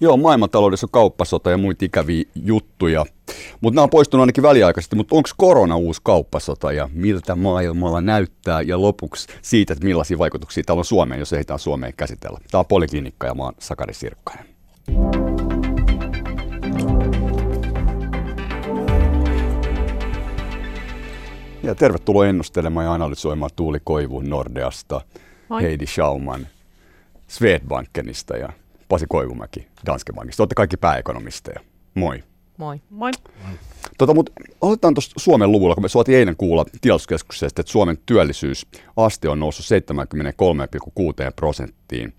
Joo, maailmantaloudessa on kauppasota ja muita ikäviä juttuja. Mutta nämä on poistunut ainakin väliaikaisesti, mutta onko korona uusi kauppasota ja miltä maailmalla näyttää ja lopuksi siitä, että millaisia vaikutuksia täällä on Suomeen, jos ehditään Suomeen käsitellä. Tämä on Poliklinikka ja mä oon Sakari Sirkkainen. Ja tervetuloa ennustelemaan ja analysoimaan Tuuli Koivun Nordeasta, Moi. Heidi Schauman Swedbankenista ja Pasi Koivumäki Danske Bankista. Olette kaikki pääekonomisteja. Moi. Moi. Moi. Tota, mutta otetaan tuosta Suomen luvulla, kun me suotiin eilen kuulla tilastokeskuksesta, että Suomen työllisyysaste on noussut 73,6 prosenttiin.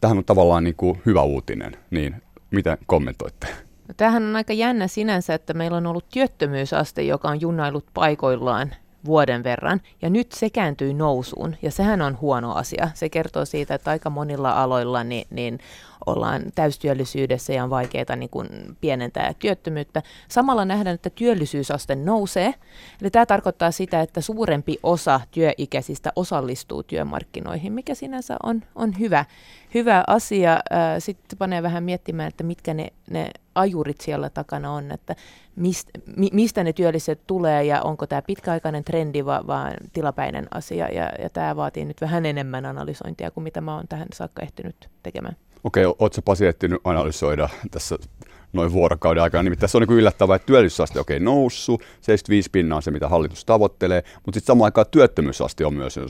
tähän on tavallaan niin kuin hyvä uutinen, niin miten kommentoitte? No, tämähän on aika jännä sinänsä, että meillä on ollut työttömyysaste, joka on junnailut paikoillaan vuoden verran, ja nyt se kääntyy nousuun, ja sehän on huono asia. Se kertoo siitä, että aika monilla aloilla niin, niin ollaan täystyöllisyydessä ja on vaikeaa niin kuin pienentää työttömyyttä. Samalla nähdään, että työllisyysaste nousee, eli tämä tarkoittaa sitä, että suurempi osa työikäisistä osallistuu työmarkkinoihin, mikä sinänsä on, on hyvä, hyvä asia. Sitten panee vähän miettimään, että mitkä ne, ne ajurit siellä takana on, että mist, mi, mistä ne työlliset tulee ja onko tämä pitkäaikainen trendi vai vaan tilapäinen asia. Ja, ja tämä vaatii nyt vähän enemmän analysointia kuin mitä mä oon tähän saakka ehtinyt tekemään. Okei, okay, ootko Pasi ehtinyt analysoida tässä noin vuorokauden aikana. Nimittäin se on niin yllättävää, että työllisyysaste on okay, noussut, 75 pinnaa on se, mitä hallitus tavoittelee, mutta sitten samaan aikaan työttömyysaste on myös.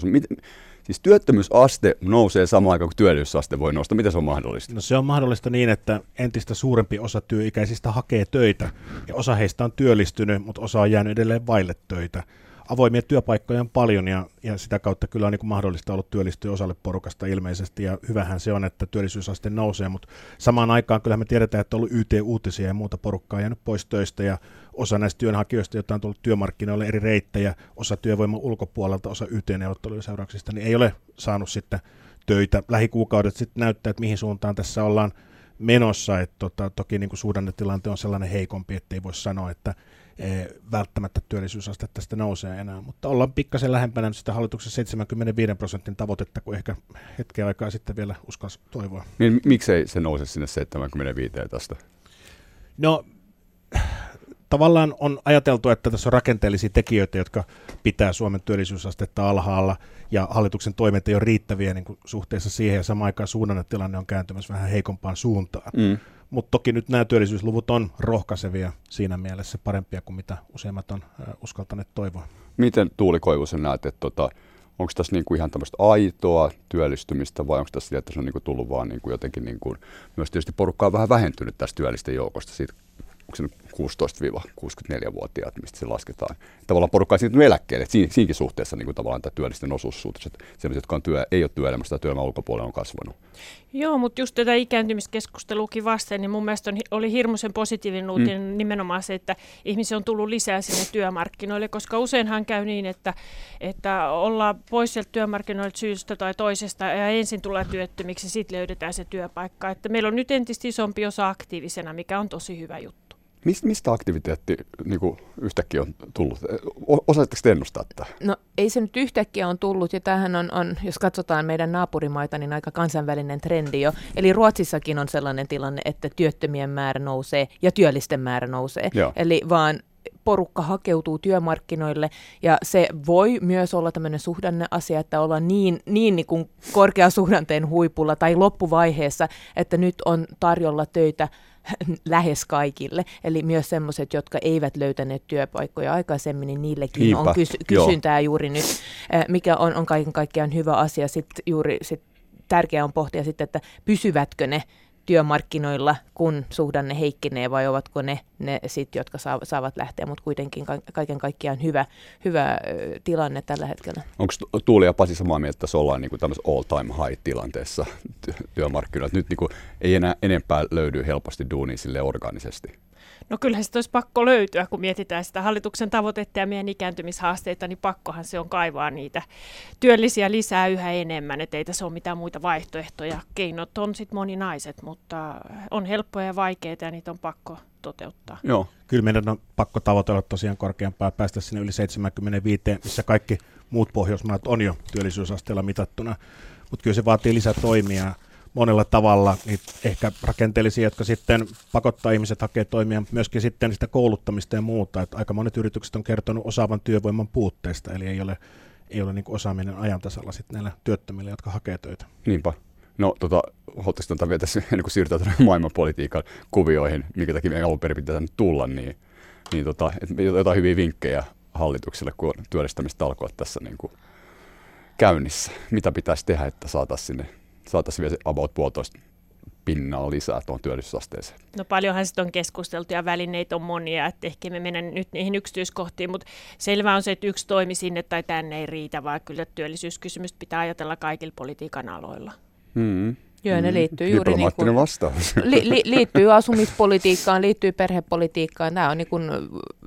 Siis työttömyysaste nousee samaan aikaan kuin työllisyysaste voi nousta. Miten se on mahdollista? No se on mahdollista niin, että entistä suurempi osa työikäisistä hakee töitä ja osa heistä on työllistynyt, mutta osa on jäänyt edelleen vaille töitä avoimia työpaikkoja on paljon ja, ja sitä kautta kyllä on niin mahdollista ollut työllistyä osalle porukasta ilmeisesti ja hyvähän se on, että työllisyysaste nousee, mutta samaan aikaan kyllä me tiedetään, että on ollut YT-uutisia ja muuta porukkaa jäänyt pois töistä ja osa näistä työnhakijoista, joita on tullut työmarkkinoille eri reittejä, osa työvoiman ulkopuolelta, osa YT-neuvottelujen seurauksista, niin ei ole saanut sitten töitä. Lähikuukaudet sitten näyttää, että mihin suuntaan tässä ollaan menossa, että tota, toki niin kuin suhdannetilanne on sellainen heikompi, ettei voi sanoa, että välttämättä työllisyysaste tästä nousee enää, mutta ollaan pikkasen lähempänä sitä hallituksen 75 prosentin tavoitetta, kuin ehkä hetken aikaa sitten vielä uskalsi toivoa. Niin, miksei se nouse sinne 75 tästä? No, tavallaan on ajateltu, että tässä on rakenteellisia tekijöitä, jotka pitää Suomen työllisyysastetta alhaalla, ja hallituksen toimet ei ole riittäviä niin kuin suhteessa siihen, ja samaan aikaan suhdannetilanne on kääntymässä vähän heikompaan suuntaan. Mm. Mutta toki nyt nämä työllisyysluvut on rohkaisevia siinä mielessä parempia kuin mitä useimmat on uskaltaneet toivoa. Miten Tuuli Koivusen näet, että tota, onko tässä niinku ihan tämmöistä aitoa työllistymistä vai onko tässä että se on niinku tullut vaan niinku jotenkin, niinku, myös tietysti porukkaa on vähän vähentynyt tästä työllisten joukosta siitä 16-64-vuotiaat, mistä se lasketaan. Tavallaan porukka on eläkkeelle. Siin, siinäkin suhteessa niin kuin tavallaan tämä työllisten osuussuhteessa, sellaiset, jotka on työ, ei ole työelämässä tai työelämän ulkopuolella on kasvanut. Joo, mutta just tätä ikääntymiskeskusteluukin vasten, niin mun mielestä on, oli hirmuisen positiivinen uutinen mm. nimenomaan se, että ihmisiä on tullut lisää sinne työmarkkinoille, koska useinhan käy niin, että, että ollaan pois sieltä työmarkkinoilta syystä tai toisesta ja ensin tulee työttömiksi ja sitten löydetään se työpaikka. Että meillä on nyt entistä isompi osa aktiivisena, mikä on tosi hyvä juttu. Mist, mistä aktiviteetti niin kuin yhtäkkiä on tullut? Osaatteko te ennustaa tätä? No ei se nyt yhtäkkiä on tullut, ja tämähän on, on, jos katsotaan meidän naapurimaita, niin aika kansainvälinen trendi jo. Eli Ruotsissakin on sellainen tilanne, että työttömien määrä nousee ja työllisten määrä nousee. Joo. Eli vaan porukka hakeutuu työmarkkinoille ja se voi myös olla tämmöinen suhdanneasia, että ollaan niin, niin, niin kuin korkeasuhdanteen huipulla tai loppuvaiheessa, että nyt on tarjolla töitä lähes kaikille. Eli myös sellaiset, jotka eivät löytäneet työpaikkoja aikaisemmin, niin niillekin Niinpä, on kys- kysyntää joo. juuri nyt, mikä on, on kaiken kaikkiaan hyvä asia. Sitten juuri sit tärkeää on pohtia sitten, että pysyvätkö ne työmarkkinoilla, kun suhdanne heikkenee, vai ovatko ne, ne sit, jotka saavat lähteä, mutta kuitenkin kaiken kaikkiaan hyvä, hyvä tilanne tällä hetkellä. Onko Tuuli ja Pasi samaa mieltä, että tässä ollaan niin tämmöisessä all-time high-tilanteessa työmarkkinoilla, nyt niin kuin ei enää enempää löydy helposti duunia sille organisesti? No kyllähän se olisi pakko löytyä, kun mietitään sitä hallituksen tavoitetta ja meidän ikääntymishaasteita, niin pakkohan se on kaivaa niitä työllisiä lisää yhä enemmän, että ei tässä ole mitään muita vaihtoehtoja. Keinot on sitten moninaiset, mutta on helppoja ja vaikeita ja niitä on pakko toteuttaa. Joo. Kyllä meidän on pakko tavoitella tosiaan korkeampaa päästä sinne yli 75, missä kaikki muut Pohjoismaat on jo työllisyysasteella mitattuna, mutta kyllä se vaatii lisää toimia monella tavalla, niin ehkä rakenteellisia, jotka sitten pakottaa ihmiset hakea toimia, myöskin sitten sitä kouluttamista ja muuta. Että aika monet yritykset on kertonut osaavan työvoiman puutteesta, eli ei ole, ei ole niin osaaminen ajantasalla sitten näillä työttömillä, jotka hakee töitä. Niinpä. No, tota, haluaisitte antaa vielä tässä ennen kuin siirrytään maailmanpolitiikan kuvioihin, mikä takia meidän alun perin pitää tulla, niin, niin tota, jotain hyviä vinkkejä hallitukselle, kun on työllistämistalkoot tässä niin kuin käynnissä. Mitä pitäisi tehdä, että saataisiin sinne, saataisiin vielä about puolitoista pinnaa lisää tuon työllisyysasteeseen? No paljonhan sitten on keskusteltu ja välineitä on monia, että ehkä me mennään nyt niihin yksityiskohtiin, mutta selvä on se, että yksi toimi sinne tai tänne ei riitä, vaan kyllä työllisyyskysymystä pitää ajatella kaikilla politiikan aloilla. Mm. Joo, ne mm. liittyy juuri niin kuin, vastaus. Li, li, liittyy asumispolitiikkaan, liittyy perhepolitiikkaan. Nämä on niin kuin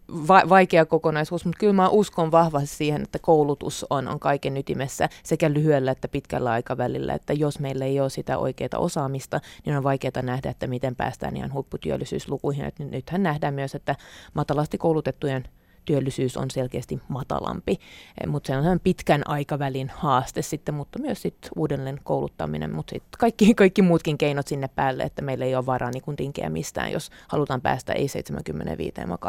va- vaikea kokonaisuus, mutta kyllä mä uskon vahvasti siihen, että koulutus on, on kaiken ytimessä sekä lyhyellä että pitkällä aikavälillä, että jos meillä ei ole sitä oikeaa osaamista, niin on vaikeaa nähdä, että miten päästään ihan huipputyöllisyyslukuihin. Et nythän nähdään myös, että matalasti koulutettujen työllisyys on selkeästi matalampi, eh, mutta se on pitkän aikavälin haaste sitten, mutta myös sitten uudelleen kouluttaminen, mutta sitten kaikki, kaikki muutkin keinot sinne päälle, että meillä ei ole varaa niin tinkeä mistään, jos halutaan päästä ei 75, vaan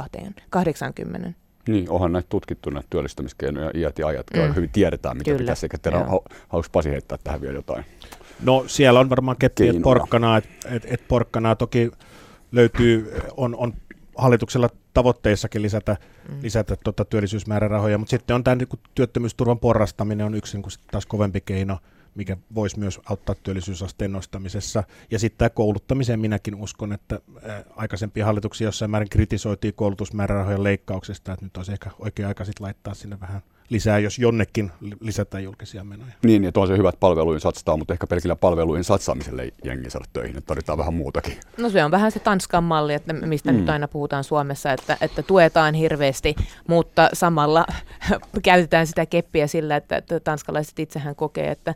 80. Niin, onhan näitä tutkittu näitä työllistämiskeinoja iät ja ajat, mm. hyvin tiedetään, mitä Kyllä. pitäisi, eikä tehdä, haluaisi Pasi heittää tähän vielä jotain. No siellä on varmaan keppi, että porkkanaa, et, et, et porkkanaa toki löytyy, on, on hallituksella tavoitteissakin lisätä, mm. lisätä tuota työllisyysmäärärahoja, mutta sitten on tämä niin työttömyysturvan porrastaminen on yksi niin kuin taas kovempi keino, mikä voisi myös auttaa työllisyysasteen nostamisessa. Ja sitten tämä kouluttamiseen minäkin uskon, että aikaisempia hallituksia jossain määrin kritisoitiin koulutusmäärärahojen leikkauksesta, että nyt olisi ehkä oikea aika sitten laittaa sinne vähän lisää, jos jonnekin lisätään julkisia menoja. Niin, on se hyvät palveluihin satsaa, mutta ehkä pelkillä palveluihin satsaamiselle ei jengi saada töihin, että tarvitaan vähän muutakin. No se on vähän se Tanskan malli, että mistä mm. nyt aina puhutaan Suomessa, että, että tuetaan hirveästi, mutta samalla käytetään sitä keppiä sillä, että, että tanskalaiset itsehän kokee, että,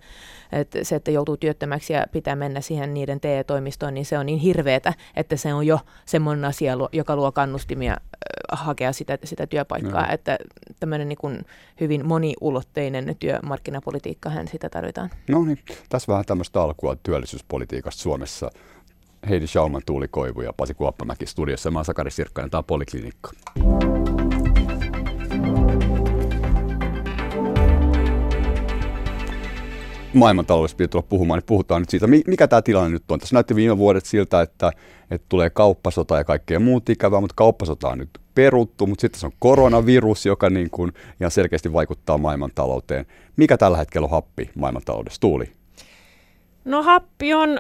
että se, että joutuu työttömäksi ja pitää mennä siihen niiden TE-toimistoon, niin se on niin hirveetä, että se on jo semmoinen asia, joka luo kannustimia hakea sitä, sitä työpaikkaa, no. että tämmöinen niin kuin hyvin moniulotteinen työmarkkinapolitiikka, sitä tarvitaan. No niin, tässä vähän tämmöistä alkua työllisyyspolitiikasta Suomessa. Heidi Schauman, Tuuli Koivu ja Pasi Kuoppamäki studiossa. Mä oon Sakari Sirkkainen, tämä on Poliklinikka. maailmantaloudesta pitää tulla puhumaan, niin puhutaan nyt siitä, mikä tämä tilanne nyt on. Tässä näytti viime vuodet siltä, että, että tulee kauppasota ja kaikkea muut ikävää, mutta kauppasota on nyt peruttu, mutta sitten se on koronavirus, joka niin kuin ihan selkeästi vaikuttaa maailmantalouteen. Mikä tällä hetkellä on happi maailmantaloudessa? Tuuli? No happi on,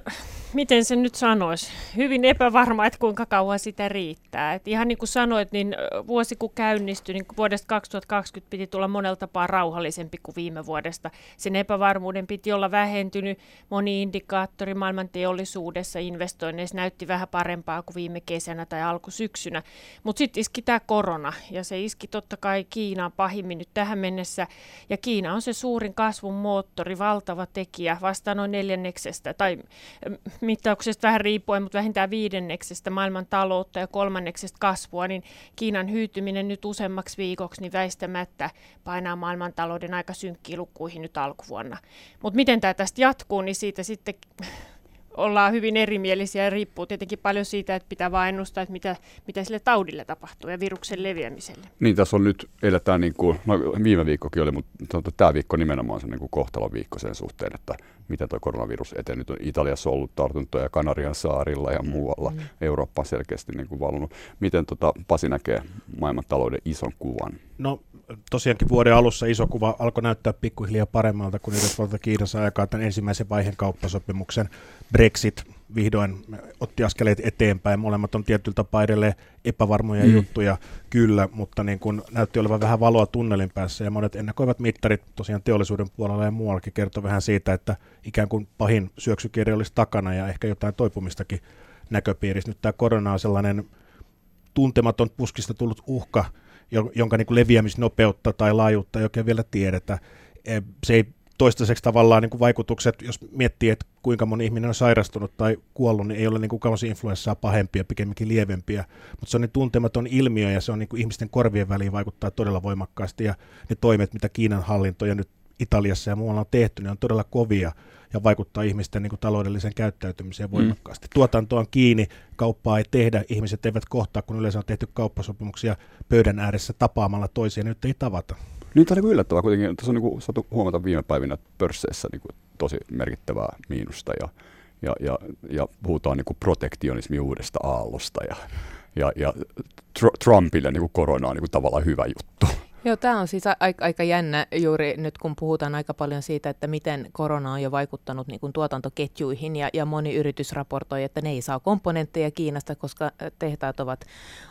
miten se nyt sanoisi, hyvin epävarma, että kuinka kauan sitä riittää. Et ihan niin kuin sanoit, niin vuosi kun käynnistyi, niin vuodesta 2020 piti tulla monella tapaa rauhallisempi kuin viime vuodesta. Sen epävarmuuden piti olla vähentynyt. Moni indikaattori maailman teollisuudessa investoinneissa näytti vähän parempaa kuin viime kesänä tai alkusyksynä. Mutta sitten iski tämä korona, ja se iski totta kai Kiinaan pahimmin nyt tähän mennessä. Ja Kiina on se suurin kasvun moottori, valtava tekijä, vasta noin neljänneksestä, tai mittauksesta vähän riippuen, mutta vähintään viidenneksestä maailman taloutta ja kolmanneksesta kasvua, niin Kiinan hyytyminen nyt useammaksi viikoksi niin väistämättä painaa maailmantalouden aika synkkiin lukuihin nyt alkuvuonna. Mutta miten tämä tästä jatkuu, niin siitä sitten ollaan hyvin erimielisiä ja riippuu tietenkin paljon siitä, että pitää vain ennustaa, että mitä, mitä sille taudille tapahtuu ja viruksen leviämiselle. Niin, tässä on nyt, eletään niin kuin, no viime viikkokin oli, mutta tämä viikko nimenomaan se niin kuin kohtalon viikko sen suhteen, että miten tuo koronavirus etenee. Nyt on Italiassa ollut tartuntoja Kanarian saarilla ja muualla. Mm. Eurooppa on selkeästi niin kuin valunut. Miten tota, Pasi näkee maailman talouden ison kuvan? No tosiaankin vuoden alussa iso kuva alkoi näyttää pikkuhiljaa paremmalta, kun Yhdysvalta Kiinassa aikaa tämän ensimmäisen vaiheen kauppasopimuksen Brexit vihdoin otti askeleet eteenpäin. Molemmat on tietyllä tapaa edelleen epävarmoja mm. juttuja, kyllä, mutta niin kun näytti olevan vähän valoa tunnelin päässä ja monet ennakoivat mittarit tosiaan teollisuuden puolella ja muuallakin kertoi vähän siitä, että ikään kuin pahin syöksykierre olisi takana ja ehkä jotain toipumistakin näköpiirissä. Nyt tämä korona on sellainen tuntematon puskista tullut uhka, jonka niin kuin leviämisnopeutta tai laajuutta ei oikein vielä tiedetä. E, se ei toistaiseksi tavallaan niin kuin vaikutukset, jos miettii, että kuinka moni ihminen on sairastunut tai kuollut, niin ei ole niin kuin influenssaa pahempia, pikemminkin lievempiä, mutta se on niin tuntematon ilmiö ja se on niin kuin ihmisten korvien väliin vaikuttaa todella voimakkaasti. Ja ne toimet, mitä Kiinan hallinto ja nyt Italiassa ja muualla on tehty, ne on todella kovia ja vaikuttaa ihmisten niin kuin taloudelliseen käyttäytymiseen mm. voimakkaasti. Mm. Tuotanto on kiinni, kauppaa ei tehdä, ihmiset eivät kohtaa, kun yleensä on tehty kauppasopimuksia pöydän ääressä tapaamalla toisia, nyt ei tavata. Niin tämä on niin yllättävää kuitenkin. Tässä on niin kuin, saatu huomata viime päivinä pörsseissä niin kuin, tosi merkittävää miinusta ja, ja, ja, ja puhutaan niin kuin protektionismi uudesta aallosta ja, ja, ja Trumpille niin kuin korona on niin kuin, tavallaan hyvä juttu. Joo, tämä on siis aika, aika jännä juuri nyt, kun puhutaan aika paljon siitä, että miten korona on jo vaikuttanut niin kuin tuotantoketjuihin ja, ja moni yritys raportoi, että ne ei saa komponentteja Kiinasta, koska tehtaat ovat,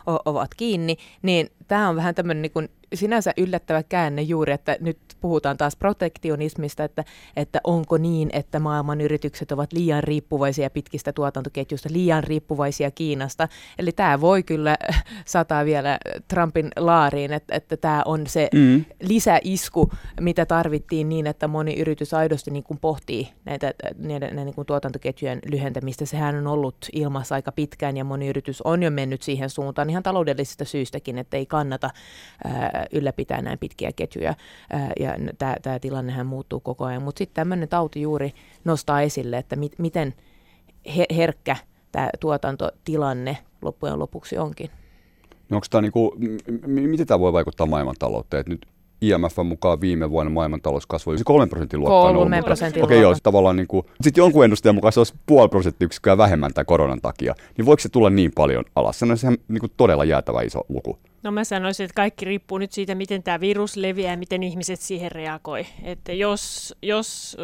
o, ovat kiinni, niin tämä on vähän tämmöinen niin kuin sinänsä yllättävä käänne juuri, että nyt puhutaan taas protektionismista, että, että onko niin, että maailman yritykset ovat liian riippuvaisia pitkistä tuotantoketjuista, liian riippuvaisia Kiinasta. Eli tämä voi kyllä sataa vielä Trumpin laariin, että, että tämä on se mm. lisäisku, mitä tarvittiin niin, että moni yritys aidosti niin kuin pohtii näitä, näitä, näitä niin kuin tuotantoketjujen lyhentämistä. Sehän on ollut ilmassa aika pitkään ja moni yritys on jo mennyt siihen suuntaan ihan taloudellisista syistäkin, että ei kannata ää, ylläpitää näin pitkiä ketjuja, ja tämä tilannehän muuttuu koko ajan. Mutta sitten tämmöinen tauti juuri nostaa esille, että mit, miten herkkä tämä tuotantotilanne loppujen lopuksi onkin. No onko tämä niinku, m- miten tämä voi vaikuttaa maailmantalouteen? Et nyt IMF mukaan viime vuonna maailmantalous kasvoi 3 prosentin luokkaa. 3 prosentin Okei, okay, joo, tavallaan niin kuin, sitten jonkun ennustajan mukaan se olisi puoli prosenttiyksikköä vähemmän tämän koronan takia. Niin voiko se tulla niin paljon alas? Se on ihan niin kuin todella jäätävä iso luku. No mä sanoisin, että kaikki riippuu nyt siitä, miten tämä virus leviää ja miten ihmiset siihen reagoi. Että jos, jos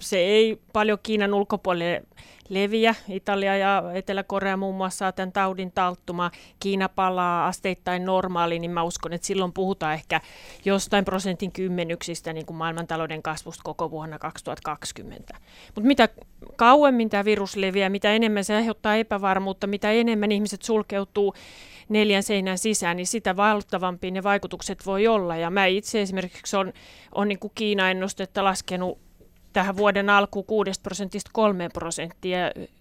se ei paljon Kiinan ulkopuolelle leviä. Italia ja Etelä-Korea muun muassa saa tämän taudin talttuma. Kiina palaa asteittain normaaliin, niin mä uskon, että silloin puhutaan ehkä jostain prosentin kymmenyksistä niin kuin maailmantalouden kasvusta koko vuonna 2020. Mutta mitä kauemmin tämä virus leviää, mitä enemmän se aiheuttaa epävarmuutta, mitä enemmän ihmiset sulkeutuu neljän seinän sisään, niin sitä valtavampia ne vaikutukset voi olla. Ja mä itse esimerkiksi on, on niin kuin Kiina-ennustetta laskenut tähän vuoden alkuun 6 prosentista 3 prosenttia.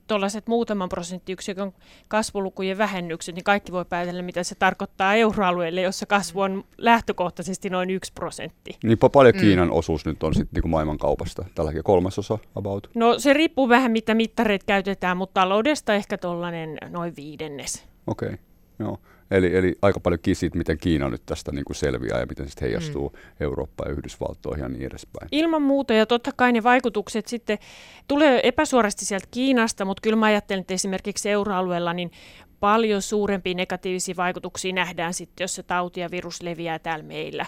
Tuollaiset muutaman prosenttiyksikön kasvulukujen vähennykset, niin kaikki voi päätellä, mitä se tarkoittaa euroalueelle, jossa kasvu on lähtökohtaisesti noin 1 prosentti. Niin paljon mm. Kiinan osuus nyt on sitten niin maailmankaupasta? Tälläkin kolmasosa about? No se riippuu vähän, mitä mittareita käytetään, mutta taloudesta ehkä tuollainen noin viidennes. Okei, okay. Joo. Eli, eli aika paljon kisit, miten Kiina nyt tästä niin kuin selviää ja miten se heijastuu mm. Eurooppaan ja Yhdysvaltoihin ja niin edespäin. Ilman muuta ja totta kai ne vaikutukset sitten tulee epäsuorasti sieltä Kiinasta, mutta kyllä mä ajattelen, että esimerkiksi euroalueella niin paljon suurempia negatiivisia vaikutuksia nähdään sitten, jos se tauti ja virus leviää täällä meillä.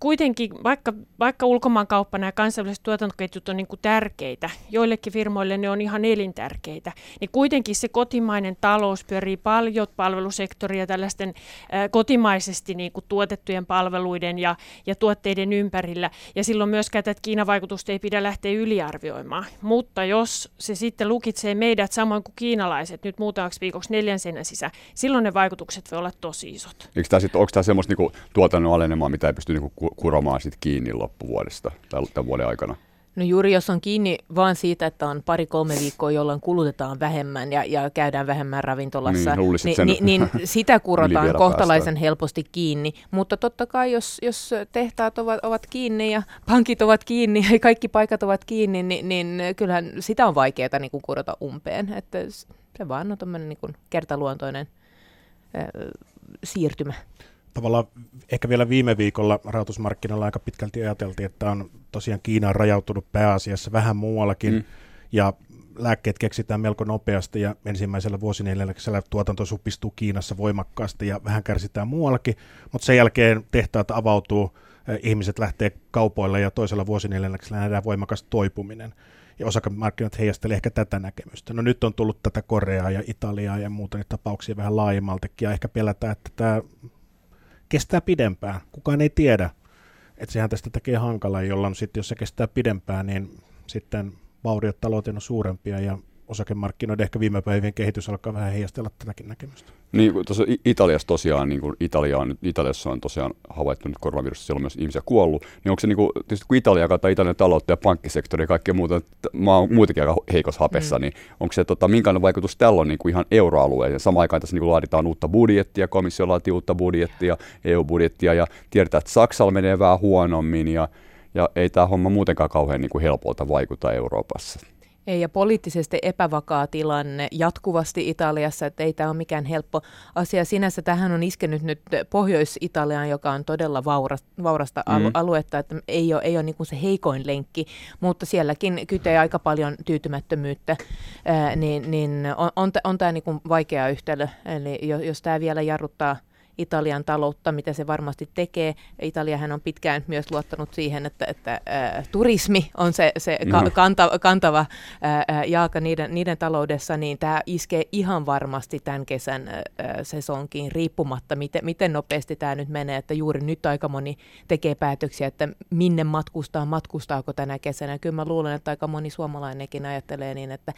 Kuitenkin, vaikka, vaikka ulkomaankauppa nämä kansainväliset tuotantoketjut on niin kuin tärkeitä, joillekin firmoille ne on ihan elintärkeitä, niin kuitenkin se kotimainen talous pyörii paljon palvelusektoria tällaisten ä, kotimaisesti niin kuin tuotettujen palveluiden ja, ja tuotteiden ympärillä. Ja silloin myöskään tätä Kiinan vaikutusta ei pidä lähteä yliarvioimaan. Mutta jos se sitten lukitsee meidät samoin kuin kiinalaiset nyt muutamaksi viikoksi neljän sen sisään. Silloin ne vaikutukset voi olla tosi isot. Eikö tämä sit, onko tämä semmoista niinku tuotannon alenemaa, mitä ei pysty niinku kuromaan sit kiinni loppuvuodesta tämän vuoden aikana? No juuri jos on kiinni vaan siitä, että on pari-kolme viikkoa, jolloin kulutetaan vähemmän ja, ja käydään vähemmän ravintolassa, niin, niin, niin, niin sitä kurotaan kohtalaisen päästään. helposti kiinni. Mutta totta kai, jos, jos tehtaat ovat, ovat kiinni ja pankit ovat kiinni ja kaikki paikat ovat kiinni, niin, niin kyllähän sitä on vaikeaa niin kuin kurota umpeen. Että se vaan on tämmöinen niin kertaluontoinen äh, siirtymä. Tavallaan ehkä vielä viime viikolla rahoitusmarkkinoilla aika pitkälti ajateltiin, että on tosiaan Kiina rajautunut pääasiassa vähän muuallakin, mm. ja lääkkeet keksitään melko nopeasti ja ensimmäisellä vuosineljänneksellä tuotanto supistuu Kiinassa voimakkaasti ja vähän kärsitään muuallakin, mutta sen jälkeen tehtaat avautuu, ihmiset lähtee kaupoille ja toisella vuosineljänneksellä nähdään voimakas toipuminen ja osakemarkkinat heijastelee ehkä tätä näkemystä. No nyt on tullut tätä Koreaa ja Italiaa ja muuta niitä tapauksia vähän laajemmaltakin ja ehkä pelätään, että tämä kestää pidempään. Kukaan ei tiedä, että sehän tästä tekee hankala, jolloin sitten jos se kestää pidempään, niin sitten vauriot talouteen on suurempia ja osakemarkkinoiden ehkä viime päivien kehitys alkaa vähän heijastella tätäkin näkemystä. Niin, tuossa Italiassa tosiaan, niin kuin Italia on, Italiassa on tosiaan havaittu nyt koronavirus, siellä on myös ihmisiä kuollut, niin onko se niin kuin, tietysti kun Italia katsoo Italian taloutta ja pankkisektori ja kaikkea muuta, maa on muutenkin aika heikossa hapessa, mm. niin onko se, tota, minkälainen vaikutus tällä on niin kuin ihan euroalueen ja samaan aikaan tässä niin kuin laaditaan uutta budjettia, komissio laatii uutta budjettia, EU-budjettia ja tiedetään, että Saksalla menee vähän huonommin ja ja ei tämä homma muutenkaan kauhean niin kuin helpolta vaikuta Euroopassa. Ei, ja poliittisesti epävakaa tilanne jatkuvasti Italiassa, että ei tämä ole mikään helppo asia. Sinänsä tähän on iskenyt nyt Pohjois-Italiaan, joka on todella vaurasta, vaurasta mm. aluetta, että ei ole, ei ole niin kuin se heikoin lenkki, mutta sielläkin kytee aika paljon tyytymättömyyttä, ää, niin, niin on, on, on tämä niin kuin vaikea yhtälö. Eli jos, jos tämä vielä jarruttaa Italian taloutta, mitä se varmasti tekee. Italiahan on pitkään myös luottanut siihen, että, että äh, turismi on se, se ka- no. kantava, kantava äh, jaaka niiden, niiden taloudessa, niin tämä iskee ihan varmasti tämän kesän äh, sesonkiin riippumatta, miten, miten nopeasti tämä nyt menee, että juuri nyt aika moni tekee päätöksiä, että minne matkustaa, matkustaako tänä kesänä. Kyllä mä luulen, että aika moni suomalainenkin ajattelee niin, että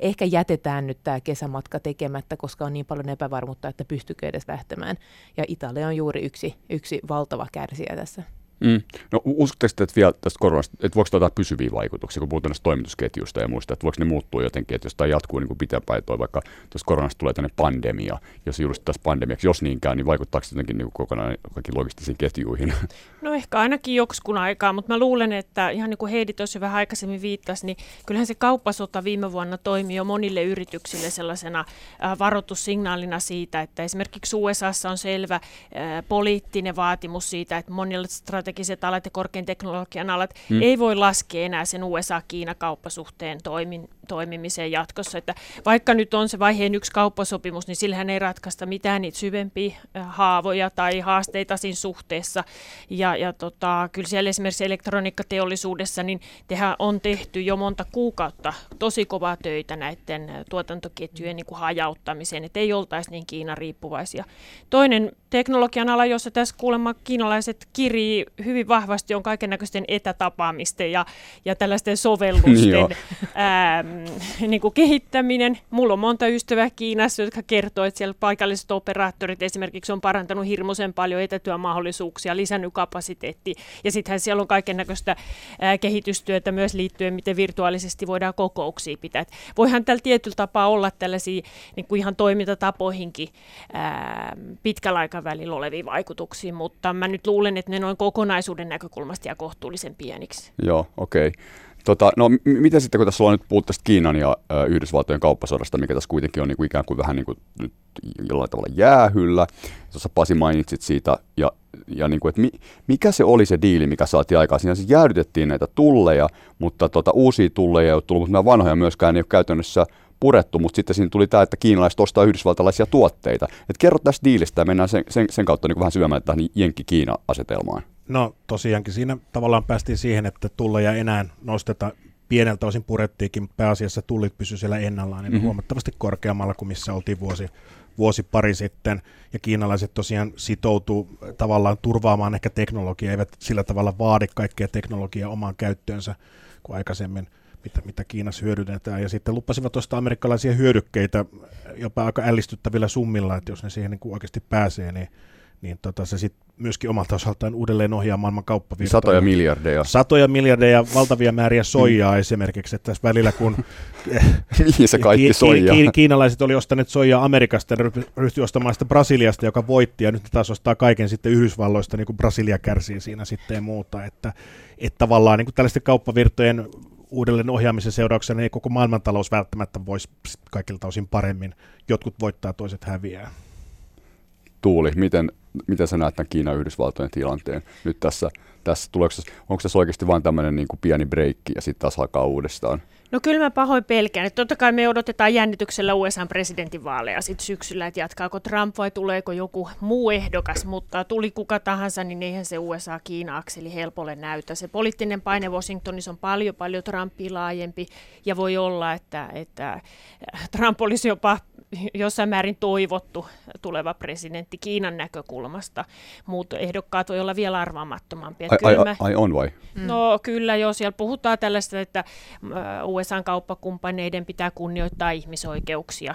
ehkä jätetään nyt tämä kesämatka tekemättä, koska on niin paljon epävarmuutta, että pystykö edes lähtemään ja Italia on juuri yksi, yksi valtava kärsijä tässä. Mm. No uskotteko että vielä tästä koronasta, että voiko tämä pysyviä vaikutuksia, kun puhutaan näistä toimitusketjusta ja muista, että voiko ne muuttua jotenkin, että jos tämä jatkuu niin kuin pitempään, että vaikka tästä koronasta tulee tänne pandemia, jos tässä pandemiaksi, jos niinkään, niin vaikuttaako se jotenkin niin kuin kokonaan kaikkiin logistisiin ketjuihin? No ehkä ainakin joksikun aikaa, mutta mä luulen, että ihan niin kuin Heidi tuossa vähän aikaisemmin viittasi, niin kyllähän se kauppasota viime vuonna toimi jo monille yrityksille sellaisena varoitussignaalina siitä, että esimerkiksi USAssa on selvä poliittinen vaatimus siitä, että monilla strategiset alat ja korkean teknologian alat mm. ei voi laskea enää sen USA-Kiina-kauppasuhteen toimin, toimimiseen jatkossa. Että vaikka nyt on se vaiheen yksi kauppasopimus, niin sillähän ei ratkaista mitään niitä syvempiä haavoja tai haasteita siinä suhteessa. Ja, ja tota, kyllä siellä esimerkiksi elektroniikkateollisuudessa, niin tehän on tehty jo monta kuukautta tosi kovaa töitä näiden tuotantoketjujen niin kuin hajauttamiseen, että ei oltaisi niin Kiinan riippuvaisia. Toinen teknologian ala, jossa tässä kuulemma kiinalaiset kirii hyvin vahvasti, on kaiken näköisten etätapaamisten ja, ja tällaisten sovellusten ää, niin kuin kehittäminen. Mulla on monta ystävää Kiinassa, jotka kertoo, että siellä paikalliset operaattorit esimerkiksi on parantanut hirmuisen paljon etätyömahdollisuuksia, lisännyt kapasiteetti. Ja sittenhän siellä on kaiken näköistä kehitystyötä myös liittyen, miten virtuaalisesti voidaan kokouksia pitää. Et voihan tällä tietyllä tapaa olla tällaisia niin kuin ihan toimintatapoihinkin ää, pitkällä aikavälillä olevia vaikutuksia, mutta mä nyt luulen, että ne noin kokonaisuuden näkökulmasta jää kohtuullisen pieniksi. Joo, okei. Okay. Tota, no m- miten sitten, kun tässä ollaan nyt puhuttu tästä Kiinan ja ö, Yhdysvaltojen kauppasodasta, mikä tässä kuitenkin on niin kuin ikään kuin vähän niin kuin nyt jollain tavalla jäähyllä. Tuossa Pasi mainitsit siitä, ja, ja niin kuin, että mi, mikä se oli se diili, mikä saatiin aikaan. Siinä siis jäädytettiin näitä tulleja, mutta tota, uusia tulleja ei ole tullut, mutta nämä vanhoja myöskään ei ole käytännössä purettu, mutta sitten siinä tuli tämä, että kiinalaiset ostaa yhdysvaltalaisia tuotteita. Et kerro tästä diilistä ja mennään sen, sen, sen kautta niin vähän syvemmälle tähän Jenkki-Kiina-asetelmaan. No tosiaankin siinä tavallaan päästiin siihen, että tulleja enää nosteta pieneltä osin purettiinkin, pääasiassa tullit pysy siellä ennallaan, niin mm-hmm. huomattavasti korkeammalla kuin missä oltiin vuosi, vuosi pari sitten. Ja kiinalaiset tosiaan sitoutuu tavallaan turvaamaan ehkä teknologiaa, eivät sillä tavalla vaadi kaikkea teknologiaa omaan käyttöönsä kuin aikaisemmin mitä, mitä Kiinassa hyödynnetään. Ja sitten lupasivat tuosta amerikkalaisia hyödykkeitä jopa aika ällistyttävillä summilla, että jos ne siihen niin kuin oikeasti pääsee, niin niin tota, se sitten myöskin omalta osaltaan uudelleen ohjaa maailman kauppavirtoja. Satoja miljardeja. Satoja miljardeja, valtavia määriä soijaa mm. esimerkiksi, että tässä välillä kun Mihin se kaikki soija? Ki- ki- kiinalaiset oli ostaneet soijaa Amerikasta ja ryhtyi ostamaan sitä Brasiliasta, joka voitti, ja nyt ne taas ostaa kaiken sitten Yhdysvalloista, niin kuin Brasilia kärsii siinä sitten ja muuta, että, että tavallaan niin kuin tällaisten kauppavirtojen uudelleen ohjaamisen seurauksena ei koko maailmantalous välttämättä voisi kaikilta osin paremmin. Jotkut voittaa, toiset häviää. Tuuli, miten, miten sä näet tämän Kiinan Yhdysvaltojen tilanteen nyt tässä? tässä tuleeko, onko tässä oikeasti vain tämmöinen niin pieni breikki ja sitten taas alkaa uudestaan? No kyllä mä pahoin pelkään. Että totta kai me odotetaan jännityksellä USA-presidentinvaaleja sitten syksyllä, että jatkaako Trump vai tuleeko joku muu ehdokas, mutta tuli kuka tahansa, niin eihän se USA-Kiina-akseli helpolle näytä. Se poliittinen paine Washingtonissa on paljon, paljon Trumpia laajempi ja voi olla, että, että Trump olisi jopa jossain määrin toivottu tuleva presidentti Kiinan näkökulmasta. Muut ehdokkaat voi olla vielä arvaamattomampia. Ai, ai, ai on vai? Mm. No kyllä jo, siellä puhutaan tällaista, että USAn kauppakumppaneiden pitää kunnioittaa ihmisoikeuksia.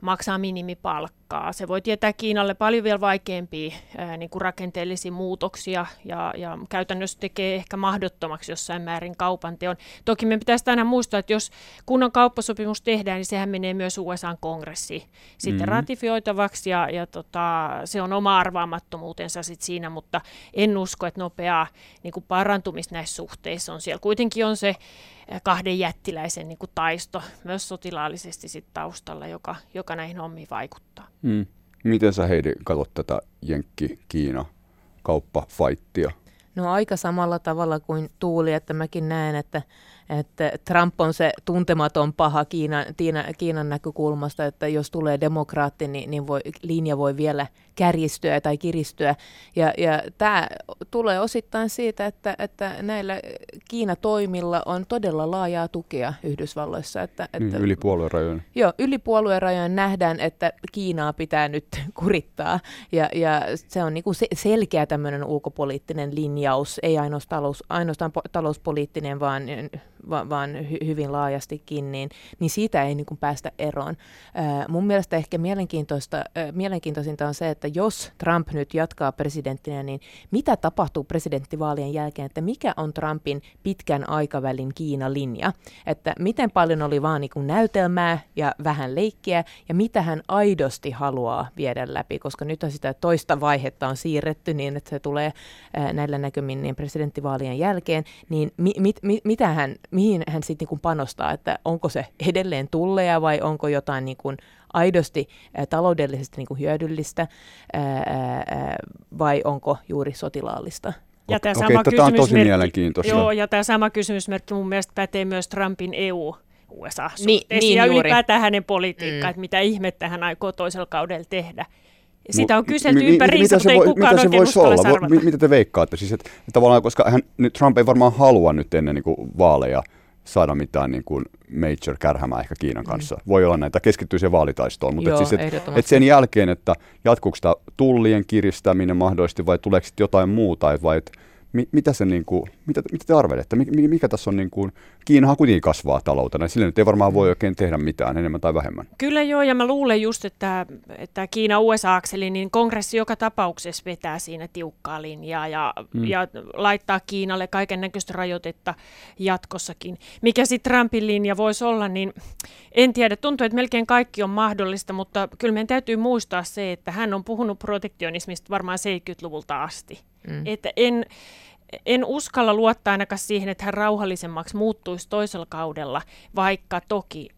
Maksaa minimipalkkaa. Se voi tietää Kiinalle paljon vielä vaikeampia ää, niin kuin rakenteellisia muutoksia ja, ja käytännössä tekee ehkä mahdottomaksi jossain määrin kaupan teon. Toki me pitäisi aina muistaa, että jos kunnon kauppasopimus tehdään, niin sehän menee myös USA-kongressiin sitten mm-hmm. ratifioitavaksi ja, ja tota, se on oma arvaamattomuutensa sit siinä, mutta en usko, että nopeaa niin kuin parantumista näissä suhteissa on siellä. Kuitenkin on se kahden jättiläisen niin kuin taisto myös sotilaallisesti sit taustalla, joka, joka näihin hommiin vaikuttaa. Mm. Miten sä Heidi katsot tätä Jenkki-Kiina kauppafaittia? No aika samalla tavalla kuin Tuuli, että mäkin näen, että että Trump on se tuntematon paha Kiinan, Kiinan, Kiinan näkökulmasta, että jos tulee demokraatti, niin, niin voi, linja voi vielä kärjistyä tai kiristyä. Ja, ja tämä tulee osittain siitä, että, että näillä Kiina-toimilla on todella laajaa tukea Yhdysvalloissa. Että, niin, että, yli puoluerajojen. Joo, yli puoluerajojen nähdään, että Kiinaa pitää nyt kurittaa. Ja, ja se on niinku se, selkeä tämmöinen ulkopoliittinen linjaus, ei ainoastaan, talous, ainoastaan po, talouspoliittinen, vaan va- vaan hy- hyvin laajastikin, niin, niin siitä ei niin kuin päästä eroon. Ää, mun mielestä ehkä mielenkiintoista, ää, mielenkiintoisinta on se, että jos Trump nyt jatkaa presidenttinä, niin mitä tapahtuu presidenttivaalien jälkeen, että mikä on Trumpin pitkän aikavälin Kiina-linja, että miten paljon oli vaan niin kuin näytelmää ja vähän leikkiä, ja mitä hän aidosti haluaa viedä läpi, koska nyt on sitä toista vaihetta on siirretty niin, että se tulee ää, näillä näkymin niin presidenttivaalien jälkeen, niin mi- mit- mit- mitä hän mihin hän sitten niin panostaa, että onko se edelleen tulleja vai onko jotain niin kuin aidosti ä, taloudellisesti niin kuin hyödyllistä ä, ä, vai onko juuri sotilaallista. Ja tämä sama on tosi mielenkiintoista. Joo, ja tämä sama kysymysmerkki mun mielestä pätee myös Trumpin EU USA-suhteisiin niin, niin ja juuri. ylipäätään hänen politiikkaan, mm. että mitä ihmettä hän aikoo toisella kaudella tehdä. Sitä on kyselty mi, ympäriinsä, mutta ei kukaan mitä se voisi olla? Mi, mitä te veikkaatte? Siis, että tavallaan, koska hän, nyt Trump ei varmaan halua nyt ennen niin kuin vaaleja saada mitään niin kuin major kärhämää ehkä Kiinan mm. kanssa. Mm. Voi olla näitä, keskittyy siihen vaalitaistoon, mutta Joo, et siis, et, et sen jälkeen, että jatkuuko sitä tullien kiristäminen mahdollisesti vai tuleeko jotain muuta, vai et, mi, mitä, se, niin kuin, mitä, mitä te arvelette? Mikä, mikä tässä on, niin kuin, Kiinahan kuitenkin kasvaa taloutena, sillä nyt ei varmaan voi oikein tehdä mitään enemmän tai vähemmän. Kyllä joo, ja mä luulen just, että, että Kiina-USA-akseli, niin kongressi joka tapauksessa vetää siinä tiukkaa linjaa ja, mm. ja laittaa Kiinalle kaiken näköistä rajoitetta jatkossakin. Mikä sitten Trumpin linja voisi olla, niin en tiedä. Tuntuu, että melkein kaikki on mahdollista, mutta kyllä meidän täytyy muistaa se, että hän on puhunut protektionismista varmaan 70-luvulta asti. Mm. Että en, en uskalla luottaa ainakaan siihen, että hän rauhallisemmaksi muuttuisi toisella kaudella, vaikka toki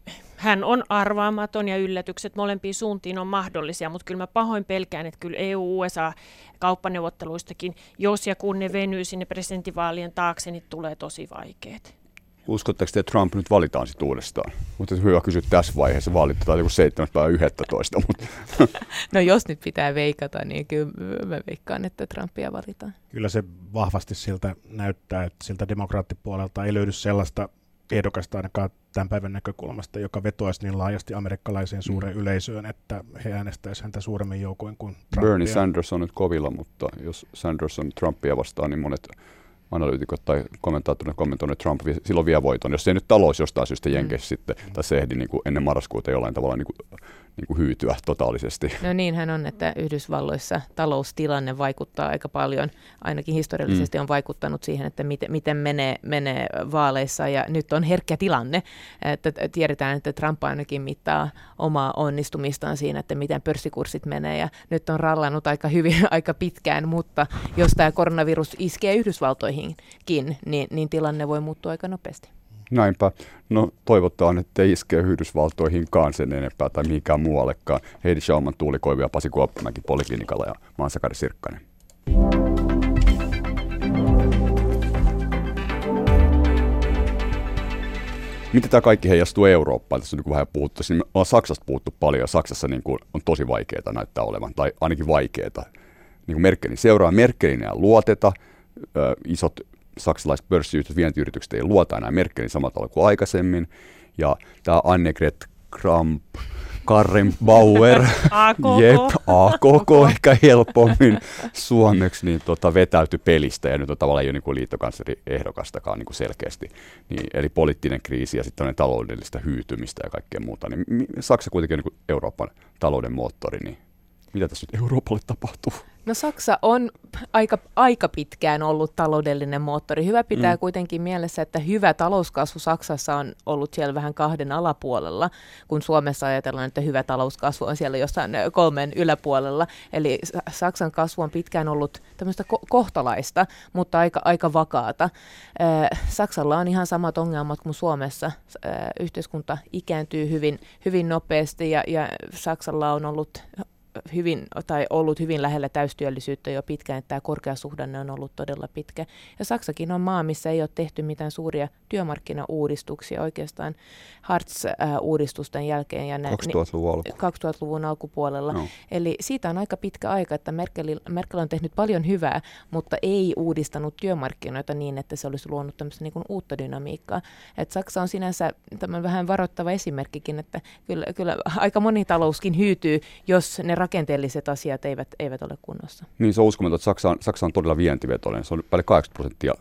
hän on arvaamaton ja yllätykset molempiin suuntiin on mahdollisia, mutta kyllä mä pahoin pelkään, että kyllä EU-USA-kauppaneuvotteluistakin, jos ja kun ne venyy sinne presidentinvaalien taakse, niin tulee tosi vaikeat. Uskotteko että Trump nyt valitaan sitten uudestaan? Mutta hyvä kysyä tässä vaiheessa, valitaan joku 7. päivä 11. Mutta. no jos nyt pitää veikata, niin kyllä mä veikkaan, että Trumpia valitaan. Kyllä se vahvasti siltä näyttää, että siltä demokraattipuolelta ei löydy sellaista ehdokasta ainakaan tämän päivän näkökulmasta, joka vetoaisi niin laajasti amerikkalaiseen suureen mm. yleisöön, että he äänestäisivät häntä suuremmin joukoin kuin Trumpia. Bernie Sanders on nyt kovilla, mutta jos Sanders on Trumpia vastaan, niin monet analyytikot tai kommentaattorit kommentoineet, että Trump silloin vie voiton. Jos ei nyt talous jostain syystä mm. jenkeissä mm. sitten, tai se ehdi niin kuin ennen marraskuuta jollain tavalla niin kuin niin kuin hyytyä totaalisesti. No niinhän on, että Yhdysvalloissa taloustilanne vaikuttaa aika paljon, ainakin historiallisesti mm. on vaikuttanut siihen, että miten, miten menee, menee vaaleissa ja nyt on herkkä tilanne, että tiedetään, että Trump ainakin mittaa omaa onnistumistaan siinä, että miten pörssikurssit menee ja nyt on rallannut aika hyvin aika pitkään, mutta jos tämä koronavirus iskee Yhdysvaltoihinkin, niin, niin tilanne voi muuttua aika nopeasti. Näinpä. No toivotaan, että ei iske Yhdysvaltoihinkaan sen enempää tai mihinkään muuallekaan. Heidi Schauman, Tuuli Koivi ja Pasi Kuoppamäki Poliklinikalla ja Maansakari Sirkkanen. Miten tämä kaikki heijastuu Eurooppaan? Tässä on niin vähän puhuttu, niin on Saksasta puhuttu paljon ja Saksassa niin kuin on tosi vaikeaa näyttää olevan, tai ainakin vaikeaa. Niin kuin Merkelin seuraa Merkelin ja luoteta, ö, isot saksalaiset pörssiyhtiöt, vientiyritykset ei luota enää Merkelin samalla tavalla kuin aikaisemmin. Ja tämä Annegret Kramp, Karren Bauer, jep, AKK ehkä helpommin suomeksi, niin tota, vetäytyi pelistä ja nyt on tavallaan jo niin liittokansleri ehdokastakaan niin selkeästi. Niin, eli poliittinen kriisi ja sitten taloudellista hyytymistä ja kaikkea muuta. Niin Saksa kuitenkin on niin Euroopan talouden moottori, niin mitä tässä nyt Euroopalle tapahtuu? No Saksa on aika, aika pitkään ollut taloudellinen moottori. Hyvä pitää mm. kuitenkin mielessä, että hyvä talouskasvu Saksassa on ollut siellä vähän kahden alapuolella, kun Suomessa ajatellaan, että hyvä talouskasvu on siellä jossain kolmen yläpuolella. Eli Saksan kasvu on pitkään ollut tämmöistä ko- kohtalaista, mutta aika, aika vakaata. Saksalla on ihan samat ongelmat kuin Suomessa. Yhteiskunta ikääntyy hyvin, hyvin nopeasti ja, ja Saksalla on ollut hyvin, tai ollut hyvin lähellä täystyöllisyyttä jo pitkään, että tämä korkeasuhdanne on ollut todella pitkä. Ja Saksakin on maa, missä ei ole tehty mitään suuria työmarkkinauudistuksia oikeastaan Hartz-uudistusten jälkeen. Ja 2000-luvun, 2000-luvun alkupuolella. No. Eli siitä on aika pitkä aika, että Merkel, Merkel on tehnyt paljon hyvää, mutta ei uudistanut työmarkkinoita niin, että se olisi luonut tämmöistä niin uutta dynamiikkaa. Et Saksa on sinänsä tämän vähän varoittava esimerkkikin, että kyllä, kyllä aika moni talouskin hyytyy, jos ne rakenteelliset asiat eivät, eivät ole kunnossa. Niin se on uskomaton, että Saksa on, Saksa on todella vientivetoinen. Se on päälle 80 prosenttia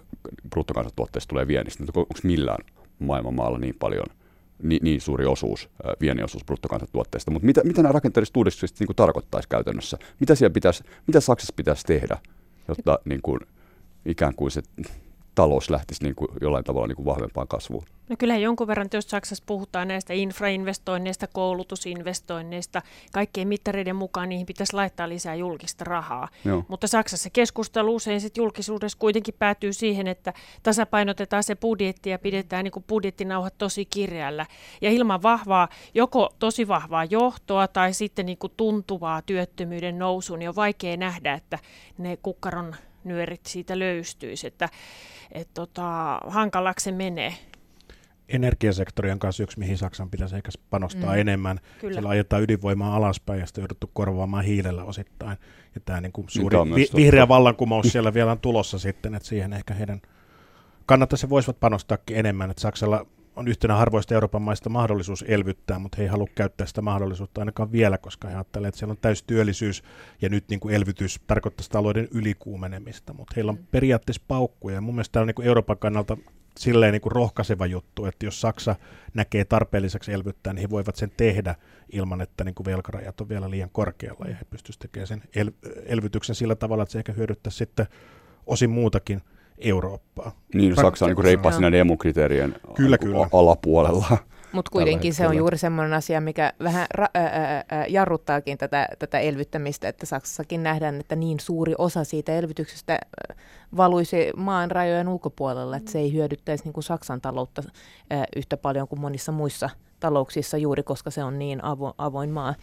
bruttokansantuotteesta tulee viennistä. Onko millään maailmanmaalla niin paljon niin, niin suuri osuus, viennin osuus bruttokansantuotteesta. Mutta mitä, mitä nämä rakenteelliset uudistukset niin tarkoittaisi käytännössä? Mitä, pitäisi, mitä Saksassa pitäisi tehdä, jotta niin kuin, ikään kuin se talous lähtisi niin kuin jollain tavalla niin kuin vahvempaan kasvuun? No kyllä jonkun verran, jos Saksassa puhutaan näistä infrainvestoinneista, koulutusinvestoinneista, kaikkien mittareiden mukaan niihin pitäisi laittaa lisää julkista rahaa. Joo. Mutta Saksassa keskustelu usein sit julkisuudessa kuitenkin päätyy siihen, että tasapainotetaan se budjetti ja pidetään niin budjettinauhat tosi kirjalla. Ja ilman vahvaa, joko tosi vahvaa johtoa tai sitten niin kuin tuntuvaa työttömyyden nousuun, niin on vaikea nähdä, että ne kukkaron nyörit siitä löystyisi, että et tota, hankalaksi se menee energiasektori on kanssa yksi, mihin Saksan pitäisi ehkä panostaa mm. enemmän. Kyllä. Siellä ajetaan ydinvoimaa alaspäin ja sitten jouduttu korvaamaan hiilellä osittain. Ja tämä niin kuin suuri vi- vihreä vallankumous siellä vielä on tulossa sitten, että siihen ehkä heidän kannattaisi voisivat panostaakin enemmän. Että Saksalla on yhtenä harvoista Euroopan maista mahdollisuus elvyttää, mutta he ei halua käyttää sitä mahdollisuutta ainakaan vielä, koska he ajattelevat, että siellä on täystyöllisyys ja nyt niin kuin elvytys tarkoittaisi talouden ylikuumenemista, mutta heillä on mm. periaatteessa paukkuja ja mun mielestä tämä on niin kuin Euroopan kannalta silleen niin kuin rohkaiseva juttu, että jos Saksa näkee tarpeelliseksi elvyttää, niin he voivat sen tehdä ilman, että niin kuin velkarajat on vielä liian korkealla ja he pystyisivät tekemään sen el- elvytyksen sillä tavalla, että se ehkä hyödyttää sitten osin muutakin Eurooppaa. Niin, Saksa on niin reippaasti siinä demokriteerien kyllä, kyllä. alapuolella. Mutta kuitenkin se on juuri semmoinen asia, mikä vähän ra- ää, ää, jarruttaakin tätä, tätä elvyttämistä, että Saksassakin nähdään, että niin suuri osa siitä elvytyksestä valuisi maan rajojen ulkopuolella, että se ei hyödyttäisi niin kuin Saksan taloutta ää, yhtä paljon kuin monissa muissa talouksissa juuri, koska se on niin avo, avoin maa,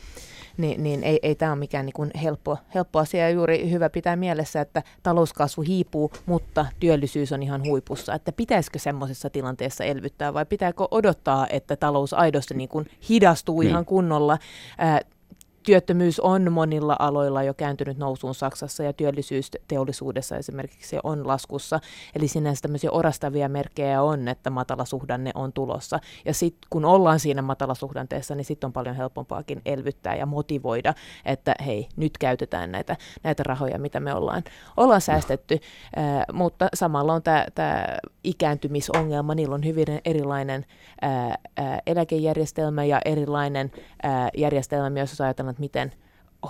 niin, niin ei, ei tämä ole mikään niin kuin helppo, helppo asia. Ja juuri hyvä pitää mielessä, että talouskasvu hiipuu, mutta työllisyys on ihan huipussa. Että pitäisikö semmoisessa tilanteessa elvyttää vai pitääkö odottaa, että talous aidosti niin kuin hidastuu niin. ihan kunnolla. Ää, työttömyys on monilla aloilla jo kääntynyt nousuun Saksassa ja työllisyys teollisuudessa esimerkiksi on laskussa. Eli sinänsä tämmöisiä orastavia merkkejä on, että matalasuhdanne on tulossa. Ja sitten kun ollaan siinä matalasuhdanteessa, niin sitten on paljon helpompaakin elvyttää ja motivoida, että hei, nyt käytetään näitä, näitä rahoja, mitä me ollaan, ollaan säästetty. Äh, mutta samalla on tämä ikääntymisongelma, niillä on hyvin erilainen äh, äh, eläkejärjestelmä ja erilainen äh, järjestelmä myös, jos ajatellaan, että miten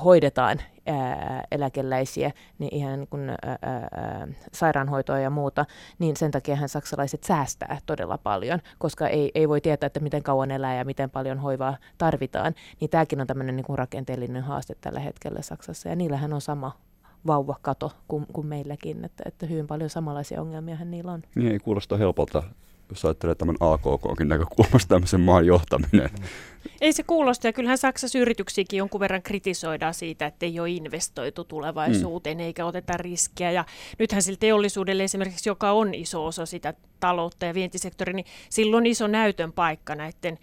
hoidetaan ää, eläkeläisiä, niin ihan niin kuin, ää, ää, sairaanhoitoa ja muuta, niin sen takia saksalaiset säästää todella paljon, koska ei, ei voi tietää, että miten kauan elää ja miten paljon hoivaa tarvitaan. Niin tämäkin on tämmöinen niin rakenteellinen haaste tällä hetkellä Saksassa, ja niillähän on sama vauvakato kuin, kuin meilläkin, että, että hyvin paljon samanlaisia ongelmia niillä on. Niin ei kuulosta helpolta jos ajattelee tämän AKKkin näkökulmasta tämmöisen maan johtaminen. Ei se kuulosta, ja kyllähän Saksassa yrityksiäkin jonkun verran kritisoidaan siitä, että ei ole investoitu tulevaisuuteen, mm. eikä oteta riskiä. Ja nythän sillä teollisuudelle esimerkiksi, joka on iso osa sitä taloutta ja vientisektori, niin silloin iso näytön paikka näiden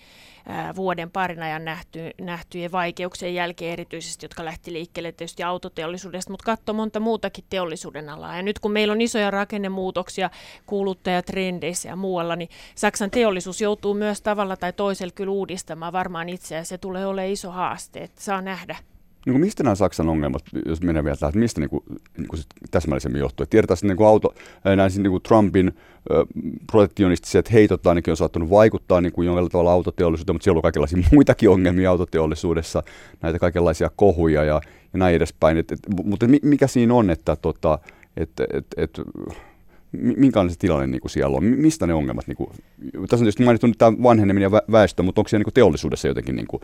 vuoden parin ajan nähty, nähtyjen vaikeuksien jälkeen erityisesti, jotka lähti liikkeelle tietysti autoteollisuudesta, mutta katso monta muutakin teollisuuden alaa. Ja nyt kun meillä on isoja rakennemuutoksia kuuluttajatrendeissä ja muualla, niin Saksan teollisuus joutuu myös tavalla tai toisella kyllä uudistamaan varmaan itseään. Se tulee olemaan iso haaste, että saa nähdä niin mistä nämä Saksan ongelmat, jos menee vielä tähän, mistä niin kuin, niin täsmällisemmin johtuu? Tiedetään, että niin kuin auto, näin niin kuin Trumpin ö, protektionistiset heitot ainakin on saattanut vaikuttaa niin kuin tavalla autoteollisuuteen, mutta siellä on kaikenlaisia muitakin ongelmia autoteollisuudessa, näitä kaikenlaisia kohuja ja, ja näin edespäin. Et, et, mutta mikä siinä on, että tota, et, et, et, minkälainen se tilanne niin kuin siellä on? Mistä ne ongelmat? Niin kuin, tässä on tietysti mainittu tämä vanheneminen ja väestö, mutta onko siellä niin kuin teollisuudessa jotenkin niin kuin,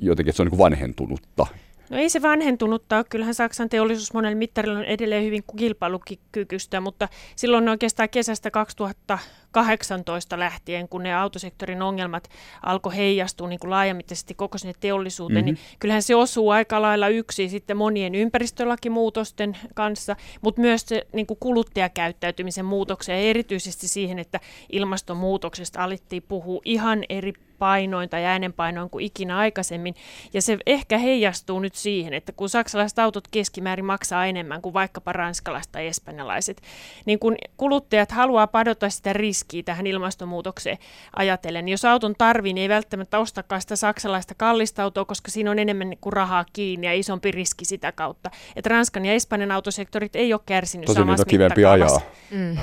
jotenkin, että se on niin vanhentunutta. No ei se vanhentunutta ole. Kyllähän Saksan teollisuus monella mittarilla on edelleen hyvin kilpailukykyistä, mutta silloin oikeastaan kesästä 2018 lähtien, kun ne autosektorin ongelmat alkoi heijastua niin kuin laajamittaisesti koko sinne teollisuuteen, mm-hmm. niin kyllähän se osuu aika lailla yksi sitten monien ympäristölakimuutosten kanssa, mutta myös se niin kuin kuluttajakäyttäytymisen muutokseen ja erityisesti siihen, että ilmastonmuutoksesta alittiin puhua ihan eri painoin tai äänenpainoin kuin ikinä aikaisemmin. Ja se ehkä heijastuu nyt siihen, että kun saksalaiset autot keskimäärin maksaa enemmän kuin vaikkapa ranskalaiset tai espanjalaiset, niin kun kuluttajat haluaa padota sitä riskiä tähän ilmastonmuutokseen ajatellen, niin jos auton tarvii, niin ei välttämättä ostakaan sitä saksalaista kallista autoa, koska siinä on enemmän kuin rahaa kiinni ja isompi riski sitä kautta. Että Ranskan ja Espanjan autosektorit ei ole kärsinyt Tosi samassa kivempi ajaa. Mm.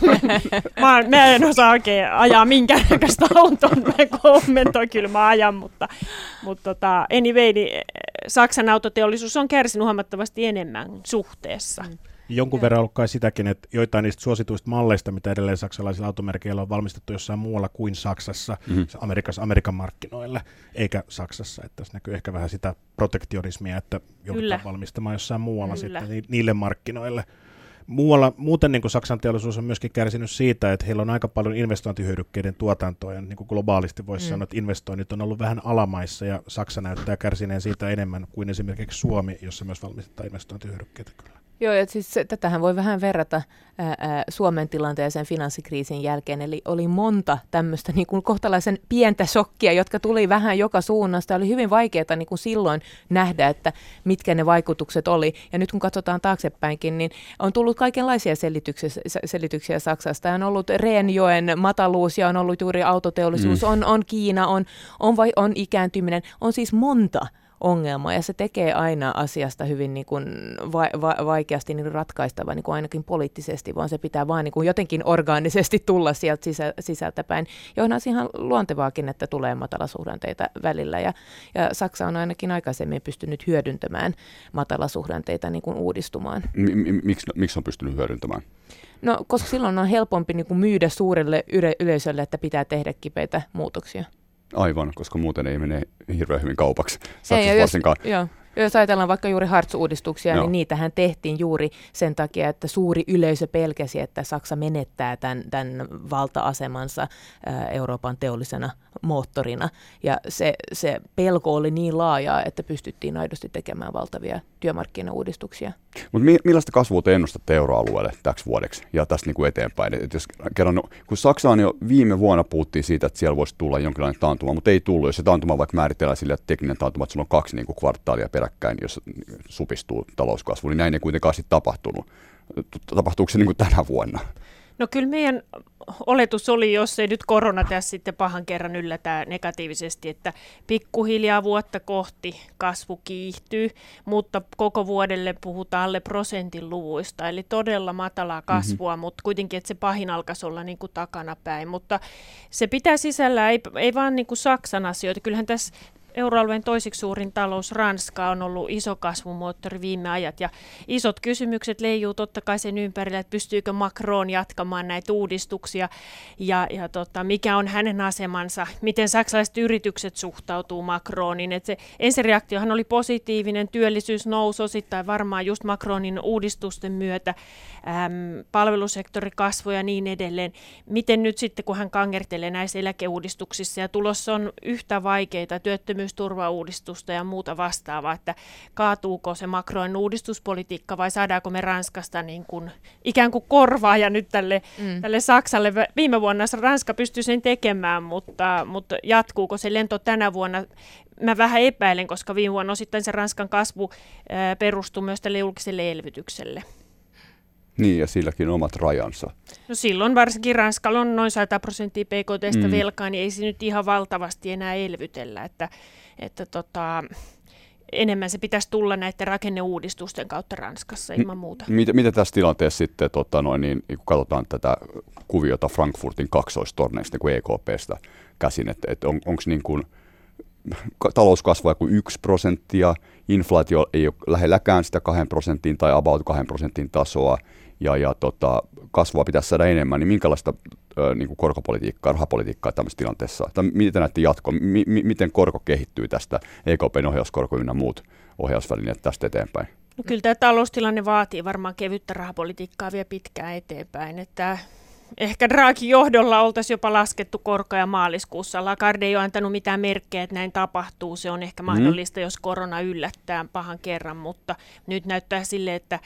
mä, mä en osaa oikein ajaa minkäännäköistä autoa, kommentoi, kyllä mä ajan, mutta, mutta tota, anyway, niin eh, Saksan autoteollisuus on kärsinyt huomattavasti enemmän suhteessa. Mm. Jonkun verran ollut kai sitäkin, että joitain niistä suosituista malleista, mitä edelleen saksalaisilla automerkeillä on valmistettu jossain muualla kuin Saksassa, mm-hmm. Amerikassa, Amerikan markkinoille, eikä Saksassa. Että tässä näkyy ehkä vähän sitä protektionismia, että joudutaan valmistamaan jossain muualla Kyllä. sitten niille markkinoille. Muualla, muuten niin kuin Saksan teollisuus on myöskin kärsinyt siitä, että heillä on aika paljon investointihyödykkeiden tuotantoa, ja niin kuin globaalisti voisi mm. sanoa, että investoinnit on ollut vähän alamaissa, ja Saksa näyttää kärsineen siitä enemmän kuin esimerkiksi Suomi, jossa myös valmistetaan investointihyödykkeitä kyllä. Joo, ja siis tätähän voi vähän verrata ää, Suomen tilanteeseen finanssikriisin jälkeen. Eli oli monta tämmöistä niin kuin kohtalaisen pientä shokkia, jotka tuli vähän joka suunnasta. Oli hyvin vaikeaa niin kuin silloin nähdä, että mitkä ne vaikutukset oli. Ja nyt kun katsotaan taaksepäinkin, niin on tullut kaikenlaisia selityksiä, selityksiä Saksasta. On ollut Reenjoen mataluus ja on ollut juuri autoteollisuus, mm. on, on Kiina, on, on, vai, on ikääntyminen. On siis monta ongelma ja se tekee aina asiasta hyvin niin kuin va- va- vaikeasti niin ratkaistava niin kuin ainakin poliittisesti, vaan se pitää vaan niin kuin jotenkin orgaanisesti tulla sieltä sisä- sisältäpäin. Ja on ihan luontevaakin, että tulee matalasuhdanteita välillä ja, ja Saksa on ainakin aikaisemmin pystynyt hyödyntämään matalasuhdanteita niin kuin uudistumaan. M- miksi, miksi on pystynyt hyödyntämään? No, koska silloin on helpompi niin kuin myydä suurelle yle- yleisölle, että pitää tehdä kipeitä muutoksia. Aivan, koska muuten ei mene hirveän hyvin kaupaksi Saksassa ei, varsinkaan. Jos, joo. Jos ajatellaan vaikka juuri Hartz-uudistuksia, niin Joo. niin niitähän tehtiin juuri sen takia, että suuri yleisö pelkäsi, että Saksa menettää tämän, tämän valta-asemansa Euroopan teollisena moottorina. Ja se, se pelko oli niin laaja, että pystyttiin aidosti tekemään valtavia työmarkkinauudistuksia. Mutta mi- millaista kasvua te ennustatte euroalueelle täksi vuodeksi ja tästä niin kuin eteenpäin? Et jos kerran, no, kun Saksaan jo viime vuonna puhuttiin siitä, että siellä voisi tulla jonkinlainen taantuma, mutta ei tullut. Jos se taantuma vaikka määritellään sille, että tekninen taantuma, että sulla on kaksi niin kuin kvartaalia peräkkäin, jos supistuu talouskasvu, niin näin ei kuitenkaan sitten tapahtunut. Tapahtuuko se niin kuin tänä vuonna? No kyllä meidän oletus oli, jos ei nyt korona tässä sitten pahan kerran yllätä negatiivisesti, että pikkuhiljaa vuotta kohti kasvu kiihtyy, mutta koko vuodelle puhutaan alle prosentin luvuista, eli todella matalaa mhm. kasvua, mm-hmm. mutta kuitenkin, että se pahin alkaisi olla niin kuin takanapäin. Mutta se pitää sisällä, ei, ei vaan niin kuin Saksan asioita. Kyllähän tässä euroalueen toisiksi suurin talous Ranska on ollut iso kasvumoottori viime ajat ja isot kysymykset leijuu totta kai sen ympärillä, että pystyykö Macron jatkamaan näitä uudistuksia ja, ja tota, mikä on hänen asemansa, miten saksalaiset yritykset suhtautuu Macronin. Et se ensireaktiohan oli positiivinen, työllisyys nousi osittain varmaan just Macronin uudistusten myötä, äm, palvelusektori kasvoi ja niin edelleen. Miten nyt sitten, kun hän kangertelee näissä eläkeuudistuksissa ja tulossa on yhtä vaikeita työttömyys työttömyysturvauudistusta ja muuta vastaavaa, että kaatuuko se makroen uudistuspolitiikka vai saadaanko me Ranskasta niin kuin, ikään kuin korvaaja nyt tälle, mm. tälle Saksalle. Viime vuonna Ranska pystyi sen tekemään, mutta, mutta jatkuuko se lento tänä vuonna? Mä vähän epäilen, koska viime vuonna osittain se Ranskan kasvu perustuu myös tälle julkiselle elvytykselle. Niin, ja silläkin omat rajansa. No silloin varsinkin Ranskalla on noin 100 prosenttia PKT mm. velkaa, niin ei se nyt ihan valtavasti enää elvytellä, että, että tota, enemmän se pitäisi tulla näiden rakenneuudistusten kautta Ranskassa ilman muuta. Mitä, mitä tässä tilanteessa sitten, tota noin, niin, kun katsotaan tätä kuviota Frankfurtin kaksoistorneista niin EKPstä käsin, että, että on, onko niin kuin, talous kasvaa kuin 1 prosenttia, inflaatio ei ole lähelläkään sitä 2 prosenttiin tai about 2 prosentin tasoa, ja, ja tota, kasvua pitäisi saada enemmän, niin minkälaista ö, niin kuin korkopolitiikkaa, rahapolitiikkaa tämmöisessä tilanteessa? Tai miten näette jatko? Mi- mi- miten korko kehittyy tästä EKPn ohjauskorko ynnä muut ohjausvälineet tästä eteenpäin? No kyllä tämä taloustilanne vaatii varmaan kevyttä rahapolitiikkaa vielä pitkään eteenpäin. Että ehkä Draghi johdolla oltaisiin jopa laskettu korkoja maaliskuussa. Lagarde ei ole antanut mitään merkkejä, että näin tapahtuu. Se on ehkä mm. mahdollista, jos korona yllättää pahan kerran, mutta nyt näyttää sille, että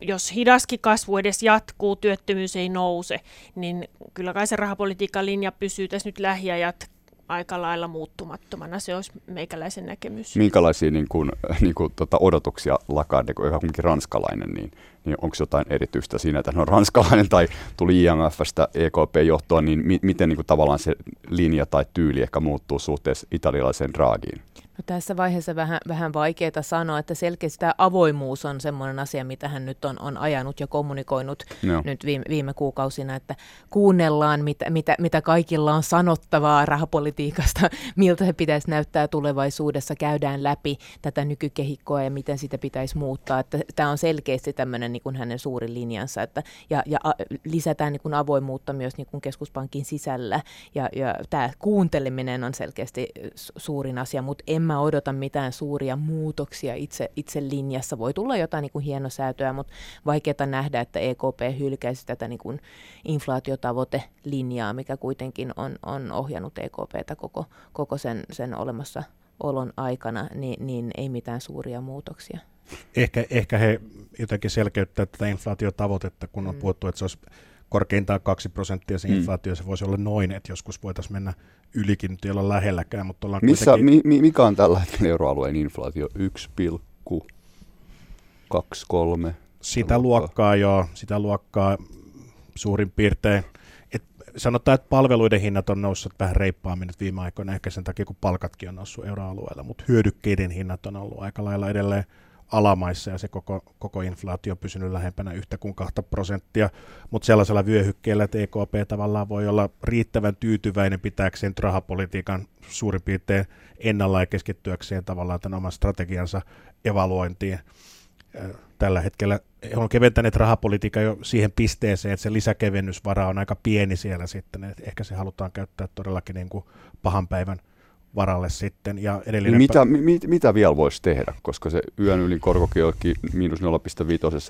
jos hidaskin kasvu edes jatkuu, työttömyys ei nouse, niin kyllä kai se rahapolitiikan linja pysyy tässä nyt lähiajat aika lailla muuttumattomana. Se olisi meikäläisen näkemys. Minkälaisia niin kuin, niin kuin, tota, odotuksia Lagarde, joka on ranskalainen, niin, niin onko jotain erityistä siinä, että hän on ranskalainen tai tuli IMFstä EKP-johtoon, niin mi- miten niin kuin, tavallaan se linja tai tyyli ehkä muuttuu suhteessa italialaiseen Draghiin? No tässä vaiheessa vähän, vähän vaikeaa sanoa, että selkeästi tämä avoimuus on sellainen asia, mitä hän nyt on, on ajanut ja kommunikoinut no. nyt viime, viime kuukausina, että kuunnellaan, mitä, mitä, mitä kaikilla on sanottavaa rahapolitiikasta, miltä se pitäisi näyttää tulevaisuudessa, käydään läpi tätä nykykehikkoa ja miten sitä pitäisi muuttaa. Että tämä on selkeästi tämmöinen niin kuin hänen suuri linjansa, että, ja, ja a, lisätään niin kuin avoimuutta myös niin kuin keskuspankin sisällä, ja, ja tämä kuunteleminen on selkeästi suurin asia, mutta en mä odota mitään suuria muutoksia itse, itse linjassa. Voi tulla jotain niin kuin hienosäätöä, mutta vaikeaa nähdä, että EKP hylkäisi tätä niin kuin inflaatiotavoitelinjaa, mikä kuitenkin on, on ohjannut EKPtä koko, koko sen, sen olemassa olon aikana, niin, niin ei mitään suuria muutoksia. Ehkä, ehkä he jotenkin selkeyttää tätä inflaatiotavoitetta, kun on mm. puhuttu, että se olisi korkeintaan 2 prosenttia se mm. inflaatio, se voisi olla noin, että joskus voitaisiin mennä ylikin, nyt ei olla lähelläkään, mutta ollaan Missä, kuitenkin... mi, mikä on tällä hetkellä euroalueen inflaatio? 1,23? Sitä luokkaa joo, sitä luokkaa suurin piirtein. Et sanotaan, että palveluiden hinnat on noussut vähän reippaammin nyt viime aikoina, ehkä sen takia kun palkatkin on noussut euroalueella, mutta hyödykkeiden hinnat on ollut aika lailla edelleen alamaissa ja se koko, koko inflaatio on pysynyt lähempänä yhtä kuin kahta prosenttia, mutta sellaisella vyöhykkeellä, että EKP tavallaan voi olla riittävän tyytyväinen pitääkseen rahapolitiikan suurin piirtein ennalla ja keskittyäkseen tavallaan tämän oman strategiansa evaluointiin. Tällä hetkellä on keventäneet rahapolitiikan jo siihen pisteeseen, että se lisäkevennysvara on aika pieni siellä sitten, että ehkä se halutaan käyttää todellakin niin kuin pahan päivän varalle sitten. Ja edellinen mitä, pä- mi, mitä vielä voisi tehdä, koska se yön ylin korkokin onkin miinus 0,5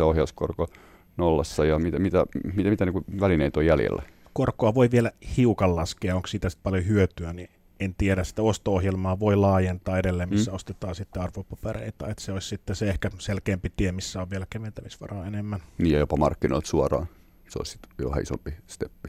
ohjauskorko nollassa ja mitä, mitä, mitä, mitä niin välineitä on jäljellä? Korkoa voi vielä hiukan laskea, onko siitä paljon hyötyä, niin en tiedä, sitä osto-ohjelmaa voi laajentaa edelleen, missä mm. ostetaan sitten arvopapereita, että se olisi sitten se ehkä selkeämpi tie, missä on vielä keventämisvaraa enemmän. Niin ja jopa markkinoilta suoraan, se olisi jo isompi steppi.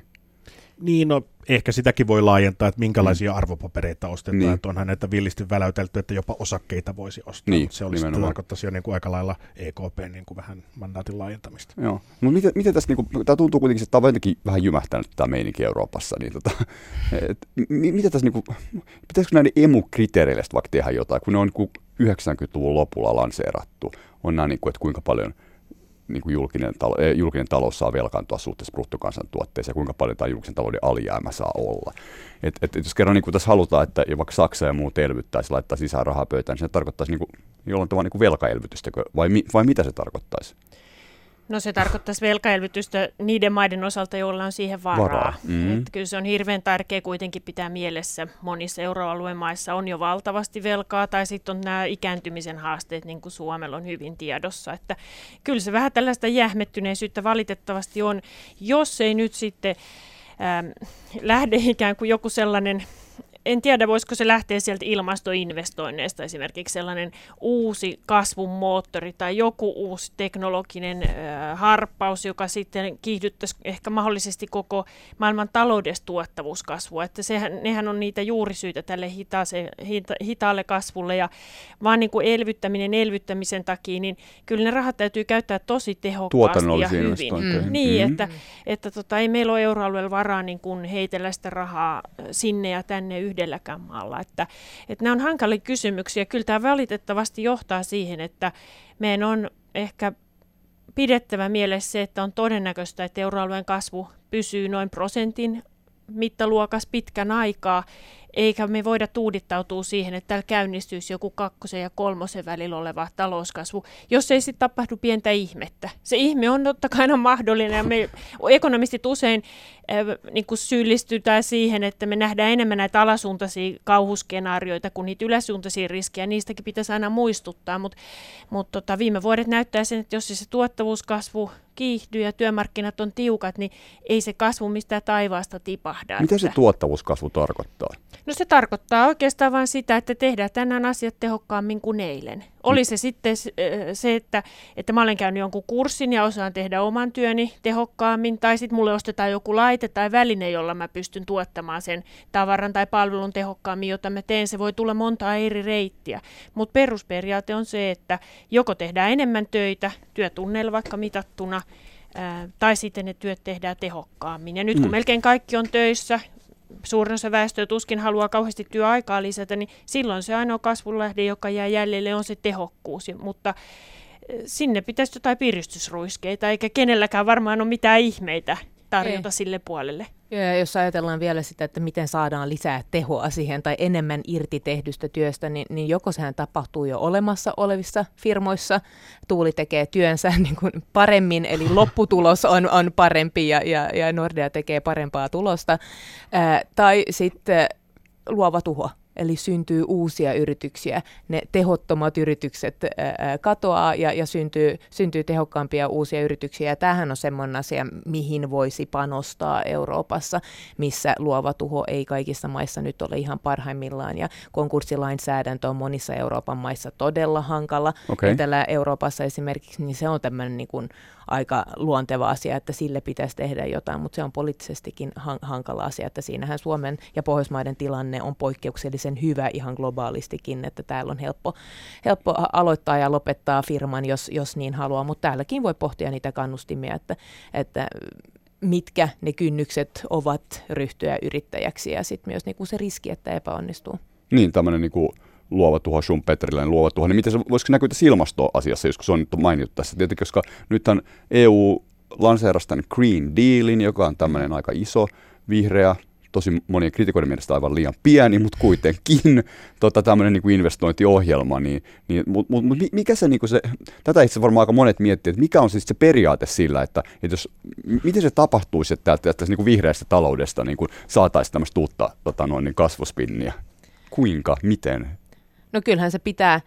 Niin, no ehkä sitäkin voi laajentaa, että minkälaisia mm. arvopapereita ostetaan. Niin. Että onhan näitä villisti väläytelty, että jopa osakkeita voisi ostaa. Niin, se olisi tarkoittaisi jo niin kuin aika lailla EKP niin kuin vähän mandaatin laajentamista. Joo. No miten, miten tässä, niin kuin, tämä tuntuu kuitenkin, että tämä on jotenkin vähän jymähtänyt tämä meininki Euroopassa. Niin tota, et, mitä tässä, niin kuin, pitäisikö näiden emu-kriteereille vaikka tehdä jotain, kun ne on niin 90-luvun lopulla lanseerattu? On nämä, niin kuin, että kuinka paljon – niin kuin julkinen, talo, eh, julkinen talous saa velkaantua suhteessa bruttokansantuotteeseen ja kuinka paljon tämä julkisen talouden alijäämä saa olla. Et, et, et jos kerran niin kuin tässä halutaan, että vaikka Saksa ja muut elvyttäisi, laittaa sisään rahaa pöytään, niin se tarkoittaisi niin kuin, jollain tavalla niin kuin velkaelvytystä, vai, vai mitä se tarkoittaisi? No se tarkoittaisi velkaelvytystä niiden maiden osalta, joilla on siihen varaa. varaa. Mm-hmm. Että kyllä se on hirveän tärkeä kuitenkin pitää mielessä. Monissa euroalueen maissa on jo valtavasti velkaa, tai sitten on nämä ikääntymisen haasteet, niin kuin Suomella on hyvin tiedossa. Että kyllä se vähän tällaista jähmettyneisyyttä valitettavasti on, jos ei nyt sitten ähm, lähde ikään kuin joku sellainen en tiedä, voisiko se lähteä sieltä ilmastoinvestoinneista esimerkiksi sellainen uusi kasvun moottori tai joku uusi teknologinen äh, harppaus, joka sitten kiihdyttäisi ehkä mahdollisesti koko maailman taloudesta tuottavuuskasvua. Että sehän, nehän on niitä juurisyitä tälle hitaase, hita, hitaalle kasvulle ja vaan niin kuin elvyttäminen elvyttämisen takia, niin kyllä ne rahat täytyy käyttää tosi tehokkaasti ja hyvin. Mm. Niin, mm. että, että tota, ei meillä ole euroalueella varaa niin kuin heitellä sitä rahaa sinne ja tänne yhdelläkään maalla. Että, että nämä on hankalia kysymyksiä. Kyllä tämä valitettavasti johtaa siihen, että meidän on ehkä pidettävä mielessä se, että on todennäköistä, että euroalueen kasvu pysyy noin prosentin mittaluokas pitkän aikaa, eikä me voida tuudittautua siihen, että täällä käynnistyisi joku kakkosen ja kolmosen välillä oleva talouskasvu, jos ei sitten tapahdu pientä ihmettä. Se ihme on totta kai aina mahdollinen, ja me ekonomistit usein äh, niin syyllistytään siihen, että me nähdään enemmän näitä alasuuntaisia kauhuskenaarioita kuin niitä yläsuuntaisia riskejä, niistäkin pitäisi aina muistuttaa, mutta mut tota, viime vuodet näyttää sen, että jos se tuottavuuskasvu kiihtyy ja työmarkkinat on tiukat, niin ei se kasvu mistään taivaasta tipahda. Mitä se tuottavuuskasvu tarkoittaa? No se tarkoittaa oikeastaan vain sitä, että tehdään tänään asiat tehokkaammin kuin eilen. Oli se sitten se, että, että mä olen käynyt jonkun kurssin ja osaan tehdä oman työni tehokkaammin, tai sitten mulle ostetaan joku laite tai väline, jolla mä pystyn tuottamaan sen tavaran tai palvelun tehokkaammin, jota mä teen. Se voi tulla monta eri reittiä, mutta perusperiaate on se, että joko tehdään enemmän töitä, työtunneilla vaikka mitattuna, tai sitten ne työt tehdään tehokkaammin. Ja nyt kun mm. melkein kaikki on töissä, suurin osa väestöä tuskin haluaa kauheasti työaikaa lisätä, niin silloin se ainoa kasvunlähde, joka jää jäljelle, on se tehokkuus. Mutta eh, sinne pitäisi jotain piristysruiskeita, eikä kenelläkään varmaan ole mitään ihmeitä tarjota Ei. sille puolelle. Ja jos ajatellaan vielä sitä, että miten saadaan lisää tehoa siihen tai enemmän irti tehdystä työstä, niin, niin joko sehän tapahtuu jo olemassa olevissa firmoissa, Tuuli tekee työnsä niin kuin paremmin, eli lopputulos on, on parempi ja, ja, ja Nordea tekee parempaa tulosta, ää, tai sitten luova tuho eli syntyy uusia yrityksiä. Ne tehottomat yritykset ää, katoaa ja, ja syntyy, syntyy tehokkaampia uusia yrityksiä. Ja tämähän on semmoinen asia, mihin voisi panostaa Euroopassa, missä luova tuho ei kaikissa maissa nyt ole ihan parhaimmillaan. Ja konkurssilainsäädäntö on monissa Euroopan maissa todella hankala. Okay. Etelä-Euroopassa esimerkiksi, niin se on tämmöinen niin kuin aika luonteva asia, että sille pitäisi tehdä jotain, mutta se on poliittisestikin hankala asia, että siinähän Suomen ja Pohjoismaiden tilanne on poikkeuksellisen hyvä ihan globaalistikin, että täällä on helppo, helppo aloittaa ja lopettaa firman, jos, jos niin haluaa, mutta täälläkin voi pohtia niitä kannustimia, että, että mitkä ne kynnykset ovat ryhtyä yrittäjäksi ja sitten myös niinku se riski, että epäonnistuu. Niin, tämmöinen niinku luova tuho, Schumpeterilainen luova tuho, niin miten se, voisiko näkyä tässä ilmastoasiassa, jos se on nyt mainittu tässä. Tietenkin, koska nythän EU lanseerasi tämän Green Dealin, joka on tämmöinen aika iso, vihreä, tosi monien kritikoiden mielestä aivan liian pieni, mutta kuitenkin tota, tämmöinen niin kuin investointiohjelma, niin, niin mutta mut, mut, mikä se, niin kuin se, tätä itse varmaan aika monet miettii, että mikä on siis se periaate sillä, että, että jos, miten se tapahtuisi, että tästä niin kuin vihreästä taloudesta niin kuin saataisiin tämmöistä uutta tota, noin, niin kasvuspinniä? Kuinka, miten? No kyllähän se pitää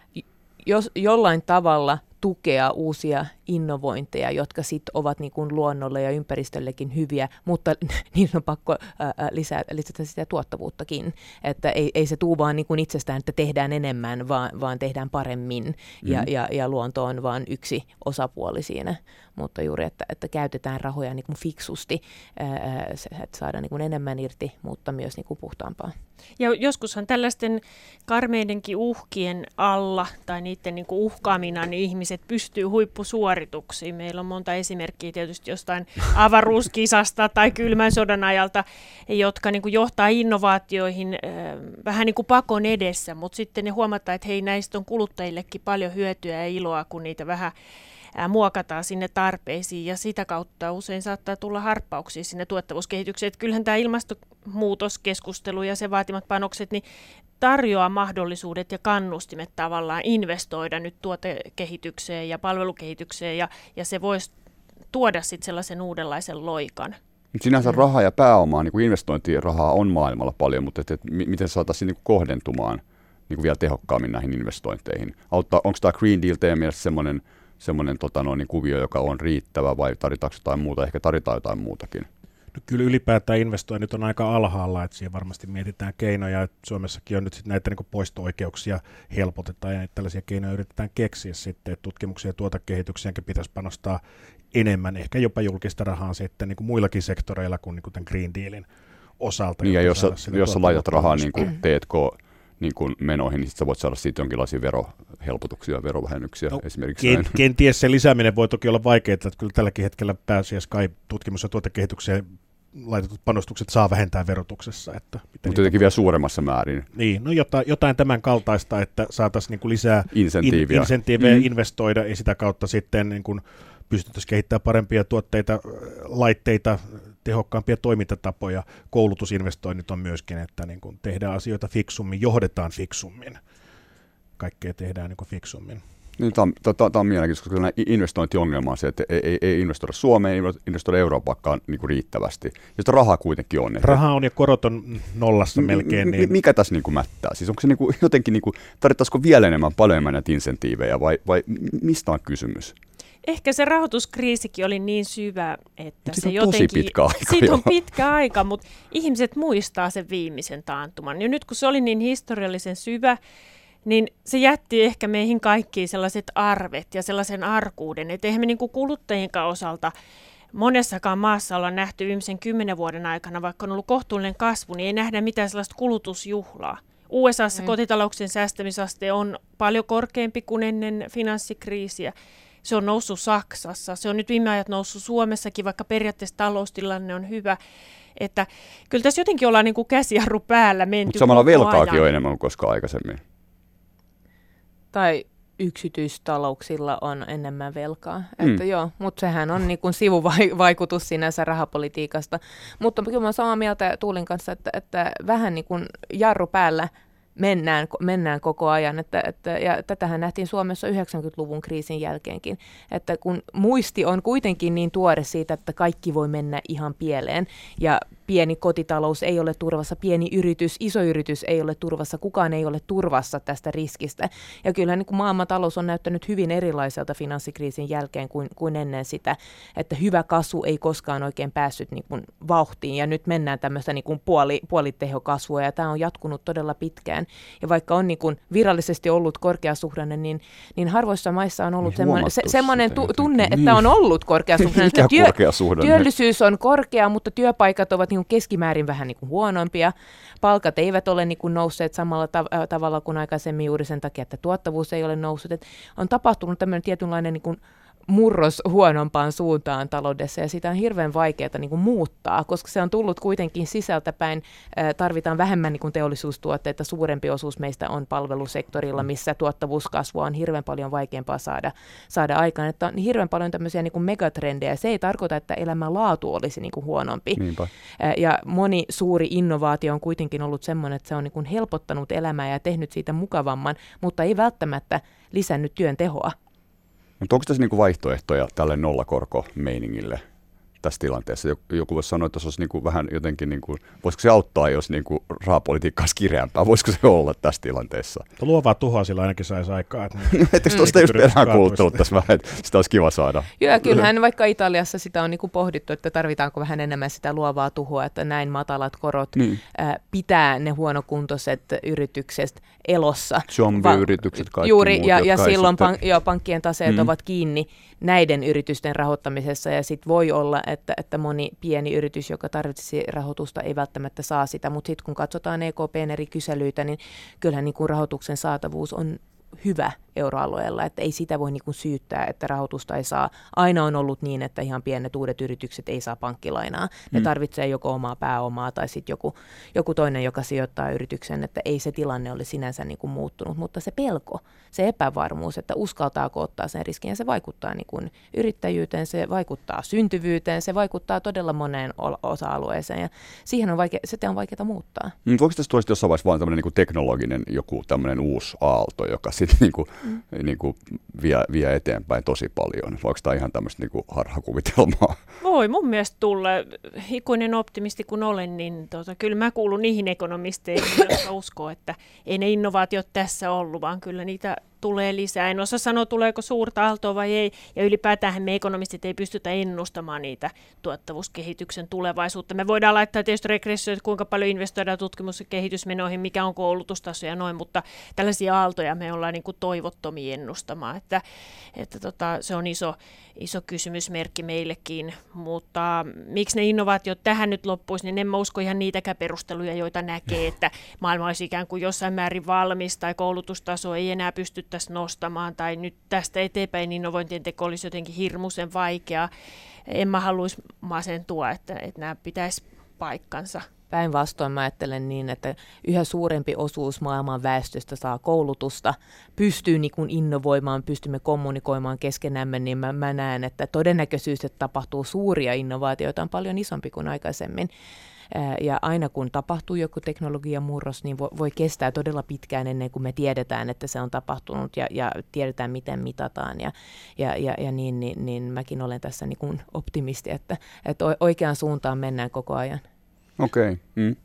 jos, jollain tavalla tukea uusia innovointeja, jotka sitten ovat niin kuin luonnolle ja ympäristöllekin hyviä, mutta niin on pakko ää, lisää, lisätä sitä tuottavuuttakin. Että ei, ei se tuu vaan niin kuin itsestään, että tehdään enemmän, vaan, vaan tehdään paremmin mm. ja, ja, ja luonto on vain yksi osapuoli siinä. Mutta juuri, että, että käytetään rahoja niin kuin fiksusti, että saadaan niin kuin enemmän irti, mutta myös niin kuin puhtaampaa. Ja joskushan tällaisten karmeidenkin uhkien alla tai niiden niin uhkaamina niin ihmiset pystyy huippusuorituksiin. Meillä on monta esimerkkiä tietysti jostain avaruuskisasta tai kylmän sodan ajalta, jotka niin kuin johtaa innovaatioihin äh, vähän niin kuin pakon edessä, mutta sitten ne huomataan, että hei näistä on kuluttajillekin paljon hyötyä ja iloa, kun niitä vähän muokataan sinne tarpeisiin ja sitä kautta usein saattaa tulla harppauksia sinne tuottavuuskehitykseen. Että kyllähän tämä ilmastonmuutoskeskustelu ja se vaatimat panokset niin tarjoaa mahdollisuudet ja kannustimet tavallaan investoida nyt tuotekehitykseen ja palvelukehitykseen ja, ja se voisi tuoda sitten sellaisen uudenlaisen loikan. Sinänsä mm. rahaa ja pääomaa, niin kuin investointirahaa on maailmalla paljon, mutta et, et, miten saataisiin niin kohdentumaan niin kuin vielä tehokkaammin näihin investointeihin? Auttaa, onko tämä Green Deal teidän mielestä semmoinen semmoinen tota, noin, niin kuvio, joka on riittävä vai tarvitaanko jotain muuta? Ehkä tarvitaan jotain muutakin. No kyllä ylipäätään investoinnit on aika alhaalla, että siihen varmasti mietitään keinoja. Että Suomessakin on nyt sit näitä niin poisto-oikeuksia helpotetaan ja tällaisia keinoja yritetään keksiä sitten, että tutkimuksia ja tuotekehitykseenkin pitäisi panostaa enemmän, ehkä jopa julkista rahaa sitten niin kuin muillakin sektoreilla kuin, niin kuin tämän Green Dealin osalta. Niin, ja jos, jos laitat rahaa niin kuin T&K niin kuin menoihin, niin sä voit saada siitä jonkinlaisia verohelpotuksia, verovähennyksiä no, esimerkiksi. Ken, kenties se lisääminen voi toki olla vaikeaa, että kyllä tälläkin hetkellä pääsiäis kai tutkimus- ja tuotekehitykseen laitetut panostukset saa vähentää verotuksessa. Että Mutta jotenkin vielä suuremmassa määrin. Niin, no jotain, jotain tämän kaltaista, että saataisiin niin lisää insentiiviä, in, mm. investoida ja sitä kautta sitten niin kuin pystyttäisiin kehittämään parempia tuotteita, laitteita, tehokkaampia toimintatapoja. Koulutusinvestoinnit on myöskin, että niin kuin tehdään asioita fiksummin, johdetaan fiksummin. Kaikkea tehdään niin kuin fiksummin. Niin, tämä, on, on mielenkiintoista, koska investointiongelma on se, että ei, ei, ei investoida Suomeen, ei investoida Euroopakkaan niin kuin riittävästi. Ja sitä rahaa kuitenkin on. Että... Raha on ja korot on nollassa melkein. Niin... Mikä tässä niin kuin mättää? Siis onko se niin kuin, jotenkin, niin kuin, tarvittaisiko vielä enemmän, paljon enemmän näitä insentiivejä vai, vai mistä on kysymys? Ehkä se rahoituskriisikin oli niin syvä, että se on jotenkin... tosi pitkä aika. Siitä on pitkä aika, mutta ihmiset muistaa sen viimeisen taantuman. Ja nyt kun se oli niin historiallisen syvä, niin se jätti ehkä meihin kaikkiin sellaiset arvet ja sellaisen arkuuden, että eihän me niin kuin kuluttajien osalta monessakaan maassa olla nähty viimeisen kymmenen vuoden aikana, vaikka on ollut kohtuullinen kasvu, niin ei nähdä mitään sellaista kulutusjuhlaa. USAssa mm. kotitalouksien säästämisaste on paljon korkeampi kuin ennen finanssikriisiä. Se on noussut Saksassa, se on nyt viime ajat noussut Suomessakin, vaikka periaatteessa taloustilanne on hyvä. Että kyllä tässä jotenkin ollaan niin kuin käsijarru päällä menty Mutta samalla velkaakin ajan. on enemmän kuin koskaan aikaisemmin. Tai yksityistalouksilla on enemmän velkaa. Mm. Että joo, mutta sehän on niin kuin sivuvaikutus sinänsä rahapolitiikasta. Mutta kyllä olen samaa mieltä Tuulin kanssa, että, että vähän niin kuin jarru päällä mennään, mennään koko ajan. Että, että, ja tätähän nähtiin Suomessa 90-luvun kriisin jälkeenkin, että kun muisti on kuitenkin niin tuore siitä, että kaikki voi mennä ihan pieleen ja pieni kotitalous ei ole turvassa, pieni yritys, iso yritys ei ole turvassa, kukaan ei ole turvassa tästä riskistä. Ja kyllähän niin kuin maailmantalous on näyttänyt hyvin erilaiselta finanssikriisin jälkeen kuin, kuin ennen sitä, että hyvä kasvu ei koskaan oikein päässyt niin kuin vauhtiin ja nyt mennään tämmöistä niin kuin puoli, puolitehokasvua ja tämä on jatkunut todella pitkään. Ja vaikka on niin kuin virallisesti ollut korkeasuhdanne, niin, niin harvoissa maissa on ollut niin semmoinen, se, semmoinen tu, tunne, niin. että on ollut korkeasuhdanne. Työ, korkeasuhdanne? Työllisyys on korkea, mutta työpaikat ovat niin kuin keskimäärin vähän niin kuin huonompia. Palkat eivät ole niin kuin nousseet samalla tav- tavalla kuin aikaisemmin juuri sen takia, että tuottavuus ei ole noussut. Et on tapahtunut tämmöinen tietynlainen niin kuin murros huonompaan suuntaan taloudessa ja sitä on hirveän vaikeaa niin kuin muuttaa, koska se on tullut kuitenkin sisältäpäin. Tarvitaan vähemmän niin kuin teollisuustuotteita, suurempi osuus meistä on palvelusektorilla, missä tuottavuuskasvua on hirveän paljon vaikeampaa saada, saada aikaan. Että on hirveän paljon tämmöisiä niin kuin megatrendejä. Se ei tarkoita, että elämän laatu olisi niin kuin huonompi. Niinpä. Ja moni suuri innovaatio on kuitenkin ollut sellainen, että se on niin kuin helpottanut elämää ja tehnyt siitä mukavamman, mutta ei välttämättä lisännyt työn tehoa. Mutta onko tässä niinku vaihtoehtoja tälle nollakorko-meiningille? Tässä tilanteessa. Joku voisi sanoa, että se olisi niin kuin vähän jotenkin, niin kuin, voisiko se auttaa, jos niin kuin rahapolitiikka olisi kireämpää? Voisiko se olla tässä tilanteessa? Luovaa tuhoa sillä ainakin saisi aikaa. Että niin, Etteikö tuosta just peräänkuuluttanut tässä vähän, että sitä olisi kiva saada? Joo, kyllähän vaikka Italiassa sitä on niin kuin pohdittu, että tarvitaanko vähän enemmän sitä luovaa tuhoa, että näin matalat korot niin. äh, pitää ne huonokuntoiset yritykset elossa. Zombie-yritykset, kaikki Juuri, muut, ja, ja silloin sitten... pank- joo, pankkien taseet mm. ovat kiinni näiden yritysten rahoittamisessa. Ja sitten voi olla, että, että moni pieni yritys, joka tarvitsisi rahoitusta, ei välttämättä saa sitä, mutta sitten kun katsotaan EKPn eri kyselyitä, niin kyllähän niin kuin rahoituksen saatavuus on hyvä euroalueella, että ei sitä voi niin kuin syyttää, että rahoitusta ei saa. Aina on ollut niin, että ihan pienet uudet yritykset ei saa pankkilainaa. Ne mm. tarvitsee joko omaa pääomaa tai sitten joku, joku toinen, joka sijoittaa yrityksen, että ei se tilanne ole sinänsä niin kuin muuttunut, mutta se pelko, se epävarmuus, että uskaltaako ottaa sen riskin, ja se vaikuttaa niin kuin yrittäjyyteen, se vaikuttaa syntyvyyteen, se vaikuttaa todella moneen osa-alueeseen, ja siihen on vaikea, sitä on vaikeaa muuttaa. Mm, voiko tässä tuosta jossain vaiheessa vain tämmöinen niin teknologinen joku tämmöinen uusi aalto, joka sitten niin kuin mm. niin kuin vie, vie eteenpäin tosi paljon. Voiko tämä ihan tämmöistä niin harhakuvitelmaa? Voi mun mielestä tulla. Ikuinen optimisti kun olen, niin tota, kyllä mä kuulun niihin ekonomisteihin, jotka uskoo, että ei ne innovaatiot tässä ollut, vaan kyllä niitä tulee lisää. En osaa sanoa, tuleeko suurta aaltoa vai ei, ja ylipäätään me ekonomistit ei pystytä ennustamaan niitä tuottavuuskehityksen tulevaisuutta. Me voidaan laittaa tietysti regressioita, kuinka paljon investoidaan tutkimus- ja kehitysmenoihin, mikä on koulutustaso ja noin, mutta tällaisia aaltoja me ollaan niin kuin toivottomia ennustamaan, että, että tota, se on iso, iso kysymysmerkki meillekin, mutta miksi ne innovaatiot tähän nyt loppuisi, niin en mä usko ihan niitäkään perusteluja, joita näkee, että maailma olisi ikään kuin jossain määrin valmis tai koulutustaso ei enää pystyttäisi nostamaan tai nyt tästä eteenpäin innovointien teko olisi jotenkin hirmuisen vaikeaa. En mä haluaisi masentua, että, että nämä pitäisi paikkansa. Päinvastoin mä ajattelen niin, että yhä suurempi osuus maailman väestöstä saa koulutusta, pystyy niin kuin innovoimaan, pystymme kommunikoimaan keskenämme, niin mä, mä näen, että todennäköisyys, että tapahtuu suuria innovaatioita on paljon isompi kuin aikaisemmin. Ja aina kun tapahtuu joku teknologian murros, niin voi, voi kestää todella pitkään ennen kuin me tiedetään, että se on tapahtunut ja, ja tiedetään, miten mitataan. Ja, ja, ja, ja niin, niin, niin mäkin olen tässä niin kuin optimisti, että, että oikeaan suuntaan mennään koko ajan. Okei. Okay. Mm.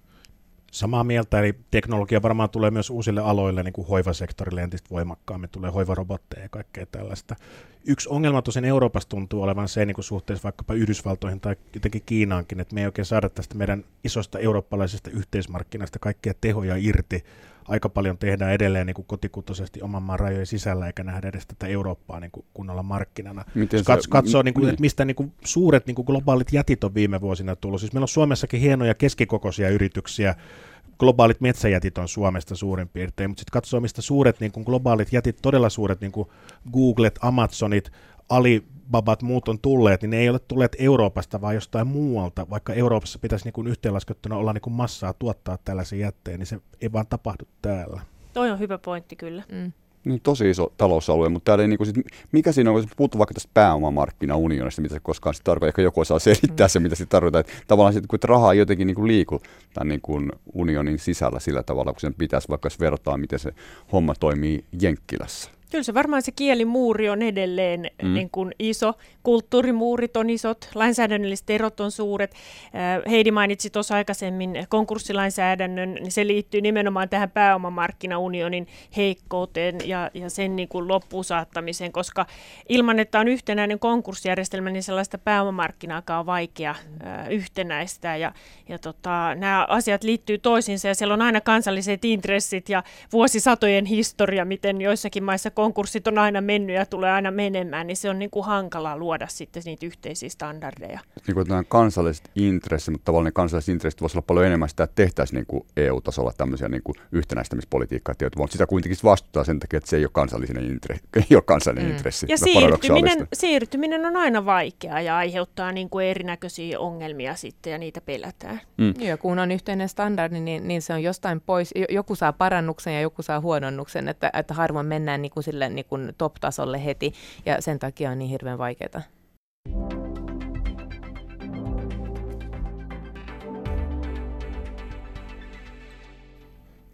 Samaa mieltä, eli teknologia varmaan tulee myös uusille aloille, niin kuin hoivasektorille entistä voimakkaammin, tulee hoivarobotteja ja kaikkea tällaista. Yksi ongelma tosin Euroopassa tuntuu olevan se niin kuin suhteessa vaikkapa Yhdysvaltoihin tai jotenkin Kiinaankin, että me ei oikein saada tästä meidän isosta eurooppalaisesta yhteismarkkinasta kaikkia tehoja irti, aika paljon tehdään edelleen niin kuin kotikutoisesti oman maan rajojen sisällä, eikä nähdä edes tätä Eurooppaa niin kuin kunnolla markkinana. Miten Jos se, katsoo, niin kuin, että mistä niin kuin suuret niin kuin globaalit jätit on viime vuosina tullut. Siis meillä on Suomessakin hienoja keskikokoisia yrityksiä, globaalit metsäjätit on Suomesta suurin piirtein, mutta sitten katsoo, mistä suuret niin kuin globaalit jätit, todella suuret niin kuin Googlet, Amazonit, Alibabat muut on tulleet, niin ne ei ole tulleet Euroopasta, vaan jostain muualta, vaikka Euroopassa pitäisi niin kuin yhteenlaskettuna olla niin kuin massaa tuottaa tällaisia jätteitä, niin se ei vaan tapahdu täällä. Toi on hyvä pointti kyllä. Mm. Niin tosi iso talousalue, mutta täällä ei niin kuin sit, mikä siinä on, kun puhuttu vaikka tästä pääomamarkkinaunionista, mitä se koskaan sitten tarkoittaa, ehkä joku osaa selittää mm. se, mitä se tarkoittaa, että tavallaan sit, kun rahaa ei jotenkin niin kuin liiku tämän niin kuin unionin sisällä sillä tavalla, kun sen pitäisi, vaikka jos vertaa, miten se homma toimii Jenkkilässä. Kyllä se varmaan se kielimuuri on edelleen mm. niin kuin iso. Kulttuurimuurit on isot, lainsäädännölliset erot on suuret. Heidi mainitsi tuossa aikaisemmin konkurssilainsäädännön, niin se liittyy nimenomaan tähän pääomamarkkinaunionin heikkouteen ja, ja sen niin kuin loppuun saattamiseen, koska ilman, että on yhtenäinen konkurssijärjestelmä, niin sellaista pääomamarkkinaakaan on vaikea äh, yhtenäistää. Ja, ja tota, nämä asiat liittyy toisiinsa ja siellä on aina kansalliset intressit ja vuosisatojen historia, miten joissakin maissa konkurssit on aina mennyt ja tulee aina menemään, niin se on niin kuin hankala luoda sitten niitä yhteisiä standardeja. Niin kuin nämä kansalliset intressit, mutta tavallaan ne kansalliset intressit voisivat olla paljon enemmän sitä, että tehtäisiin niin kuin EU-tasolla tämmöisiä niin kuin yhtenäistämispolitiikkaa, mutta sitä kuitenkin vastustaa sen takia, että se ei ole kansallinen, intre, ei ole kansallinen mm. intressi. Ja siirtyminen, siirtyminen on aina vaikeaa ja aiheuttaa niin kuin erinäköisiä ongelmia sitten ja niitä pelätään. Mm. Ja kun on yhteinen standardi, niin, niin se on jostain pois. Joku saa parannuksen ja joku saa huononnuksen, että, että harvoin mennään niin kuin sille niin top-tasolle heti, ja sen takia on niin hirveän vaikeaa.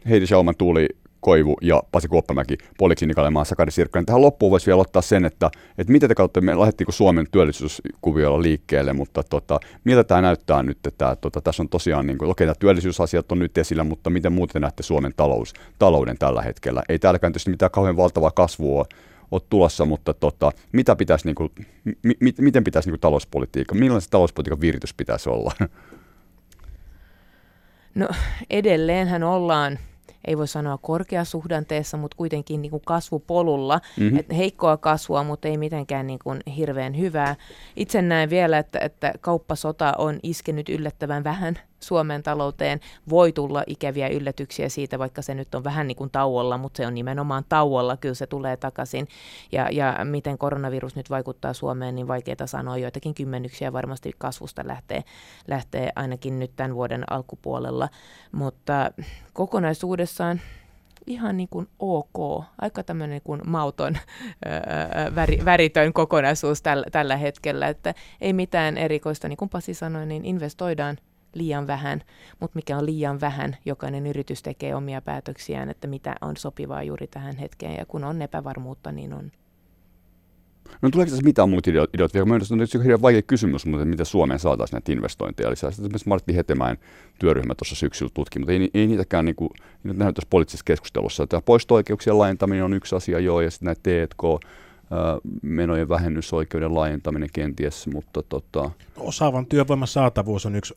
Heidi Schauman, Tuuli Koivu ja Pasi Kuoppamäki poliklinikalla Sakari Sirkkanen. Tähän loppuun voisi vielä ottaa sen, että, että mitä te kautta me lähdettiin Suomen työllisyyskuviolla liikkeelle, mutta tota, miltä tämä näyttää nyt? Että, tota, tässä on tosiaan, niin kuin, okei, okay, työllisyysasiat on nyt esillä, mutta miten muuten näette Suomen talous, talouden tällä hetkellä? Ei täälläkään tietysti mitään kauhean valtavaa kasvua ole tulossa, mutta tota, mitä pitäisi, niin kuin, mi, miten pitäisi niin kuin talouspolitiikka, millainen se talouspolitiikan viritys pitäisi olla? No edelleenhän ollaan ei voi sanoa korkeasuhdanteessa, mutta kuitenkin niin kuin kasvupolulla. Mm-hmm. Et heikkoa kasvua, mutta ei mitenkään niin kuin hirveän hyvää. Itse näen vielä, että, että kauppasota on iskenyt yllättävän vähän Suomen talouteen. Voi tulla ikäviä yllätyksiä siitä, vaikka se nyt on vähän niin kuin tauolla, mutta se on nimenomaan tauolla, kyllä se tulee takaisin. Ja, ja miten koronavirus nyt vaikuttaa Suomeen, niin vaikeaa sanoa. Joitakin kymmenyksiä varmasti kasvusta lähtee, lähtee ainakin nyt tämän vuoden alkupuolella. Mutta kokonaisuudessaan ihan niin kuin ok, aika tämmöinen niin kuin mauton, väri, väritön kokonaisuus tällä, tällä hetkellä, että ei mitään erikoista, niin kuin Pasi sanoi, niin investoidaan liian vähän, mutta mikä on liian vähän, jokainen yritys tekee omia päätöksiään, että mitä on sopivaa juuri tähän hetkeen, ja kun on epävarmuutta, niin on. No tuleeko tässä mitään muuta ideoita vielä? Mielestäni on hirveän vaikea kysymys, mutta miten Suomeen saataisiin näitä investointeja lisää. Sitten esimerkiksi Martti Hetemäen työryhmä tuossa syksyllä tutki, mutta ei, ei niitäkään niin kuin, ei nähnyt tässä poliittisessa keskustelussa. Tämä poisto-oikeuksien laajentaminen on yksi asia, joo, ja sitten näitä T&K, menojen vähennysoikeuden laajentaminen kenties, mutta tota... Osaavan työvoiman saatavuus on yksi.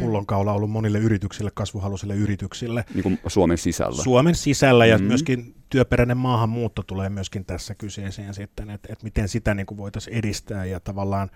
Pullonkaula ollut monille yrityksille, kasvuhaluisille yrityksille. Niin kuin Suomen sisällä. Suomen sisällä ja mm. myöskin työperäinen maahanmuutto tulee myöskin tässä kyseeseen sitten, että, että miten sitä niin kuin voitaisiin edistää ja tavallaan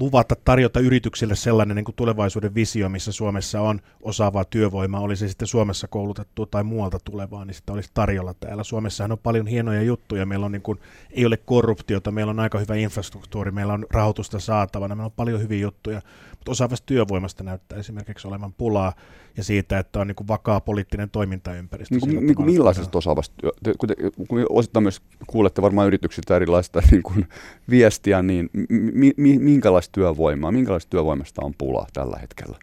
luvata tarjota yrityksille sellainen niin kuin tulevaisuuden visio, missä Suomessa on osaavaa työvoimaa, oli se sitten Suomessa koulutettu tai muualta tulevaa, niin sitä olisi tarjolla täällä. Suomessahan on paljon hienoja juttuja, meillä on niin kuin, ei ole korruptiota, meillä on aika hyvä infrastruktuuri, meillä on rahoitusta saatavana, meillä on paljon hyviä juttuja, mutta osaavasta työvoimasta näyttää esimerkiksi olevan pulaa ja siitä, että on niin kuin vakaa poliittinen toimintaympäristö. Niin kuin, niin kuin millaisesta osaavasta, kun, te, kun osittain myös kuulette varmaan yrityksiltä erilaista niin kuin viestiä, niin mi, mi, minkälaista työvoimaa, minkälaista työvoimasta on pula tällä hetkellä?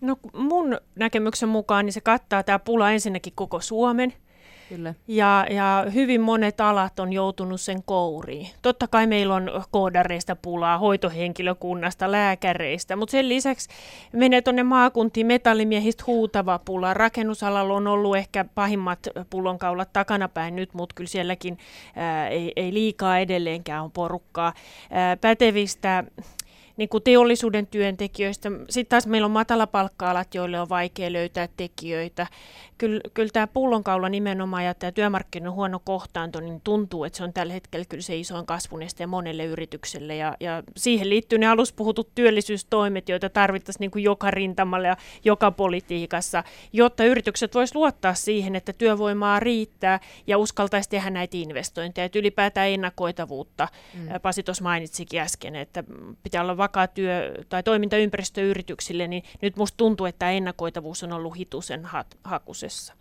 No mun näkemyksen mukaan niin se kattaa tämä pula ensinnäkin koko Suomen – Kyllä. Ja, ja hyvin monet alat on joutunut sen kouriin. Totta kai meillä on koodareista pulaa, hoitohenkilökunnasta, lääkäreistä, mutta sen lisäksi menee tuonne maakuntiin metallimiehistä huutava pula. Rakennusalalla on ollut ehkä pahimmat pullonkaulat takanapäin nyt, mutta kyllä sielläkin ää, ei, ei liikaa edelleenkään on porukkaa. Ää, pätevistä niin kuin teollisuuden työntekijöistä. Sitten taas meillä on matalapalkka-alat, joille on vaikea löytää tekijöitä. Kyllä, kyllä tämä pullonkaula nimenomaan ja tämä työmarkkinoiden huono kohtaanto, niin tuntuu, että se on tällä hetkellä kyllä se isoin kasvun este monelle yritykselle. Ja, ja siihen liittyy ne aluspuhutut työllisyystoimet, joita tarvittaisiin niin kuin joka rintamalla ja joka politiikassa, jotta yritykset voisivat luottaa siihen, että työvoimaa riittää ja uskaltaisi tehdä näitä investointeja. Että ylipäätään ennakoitavuutta. Mm. Pasi tuossa mainitsikin äsken, että pitää olla vakaa työ- tai toimintaympäristö yrityksille, niin nyt musta tuntuu, että tämä ennakoitavuus on ollut hitusen ha- hakusessa.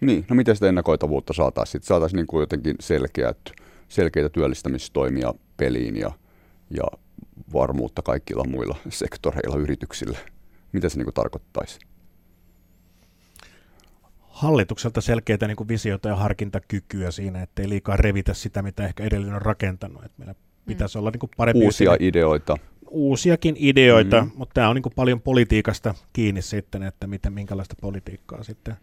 Niin, no miten sitä ennakoitavuutta saataisiin? Saataisiin niin kuin jotenkin selkeät, selkeitä työllistämistoimia peliin ja, ja varmuutta kaikilla muilla sektoreilla yrityksille. Mitä se niin kuin tarkoittaisi? Hallitukselta selkeitä niin kuin visiota ja harkintakykyä siinä, ettei liikaa revitä sitä, mitä ehkä edellinen on rakentanut. Että meillä pitäisi mm. olla niin kuin parempi Uusia ideoita uusiakin ideoita, mm-hmm. mutta tämä on niin kuin paljon politiikasta kiinni sitten, että miten, minkälaista politiikkaa sitten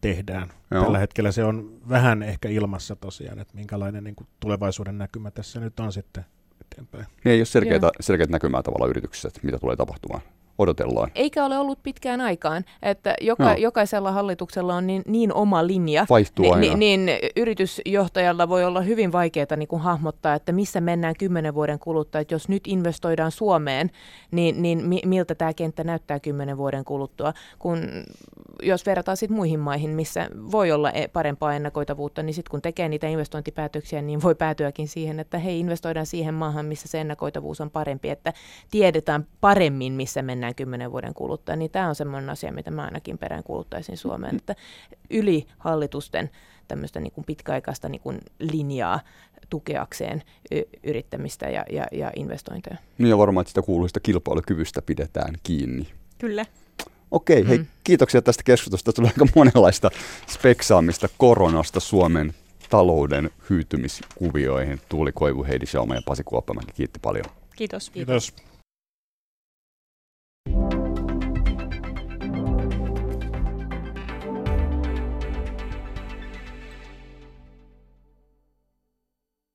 tehdään. Joo. Tällä hetkellä se on vähän ehkä ilmassa tosiaan, että minkälainen niin kuin tulevaisuuden näkymä tässä nyt on sitten eteenpäin. Niin ei ole selkeitä, selkeitä näkymää tavalla yrityksissä, että mitä tulee tapahtumaan odotellaan. Eikä ole ollut pitkään aikaan, että joka, no. jokaisella hallituksella on niin, niin oma linja. Vaihtuu aina. Niin, niin yritysjohtajalla voi olla hyvin vaikeaa niin kuin hahmottaa, että missä mennään kymmenen vuoden kuluttua. Että jos nyt investoidaan Suomeen, niin, niin mi, miltä tämä kenttä näyttää kymmenen vuoden kuluttua. Kun jos verrataan sitten muihin maihin, missä voi olla e, parempaa ennakoitavuutta, niin sitten kun tekee niitä investointipäätöksiä, niin voi päätyäkin siihen, että hei, investoidaan siihen maahan, missä se ennakoitavuus on parempi, että tiedetään paremmin, missä mennään kymmenen vuoden kuluttua, niin tämä on semmoinen asia, mitä mä ainakin perään kuluttaisin Suomeen, että yli hallitusten tämmöistä niin kuin pitkäaikaista niin kuin linjaa tukeakseen yrittämistä ja, ja, ja investointeja. Niin ja varmaan, että sitä kuuluista kilpailukyvystä pidetään kiinni. Kyllä. Okei, hei, mm. kiitoksia tästä keskustelusta. Tuli aika monenlaista speksaamista koronasta Suomen talouden hyytymiskuvioihin. Tuuli Koivu, Heidi Schauma ja Pasi Kuoppamäki. Kiitti paljon. Kiitos. Kiitos. Kiitos.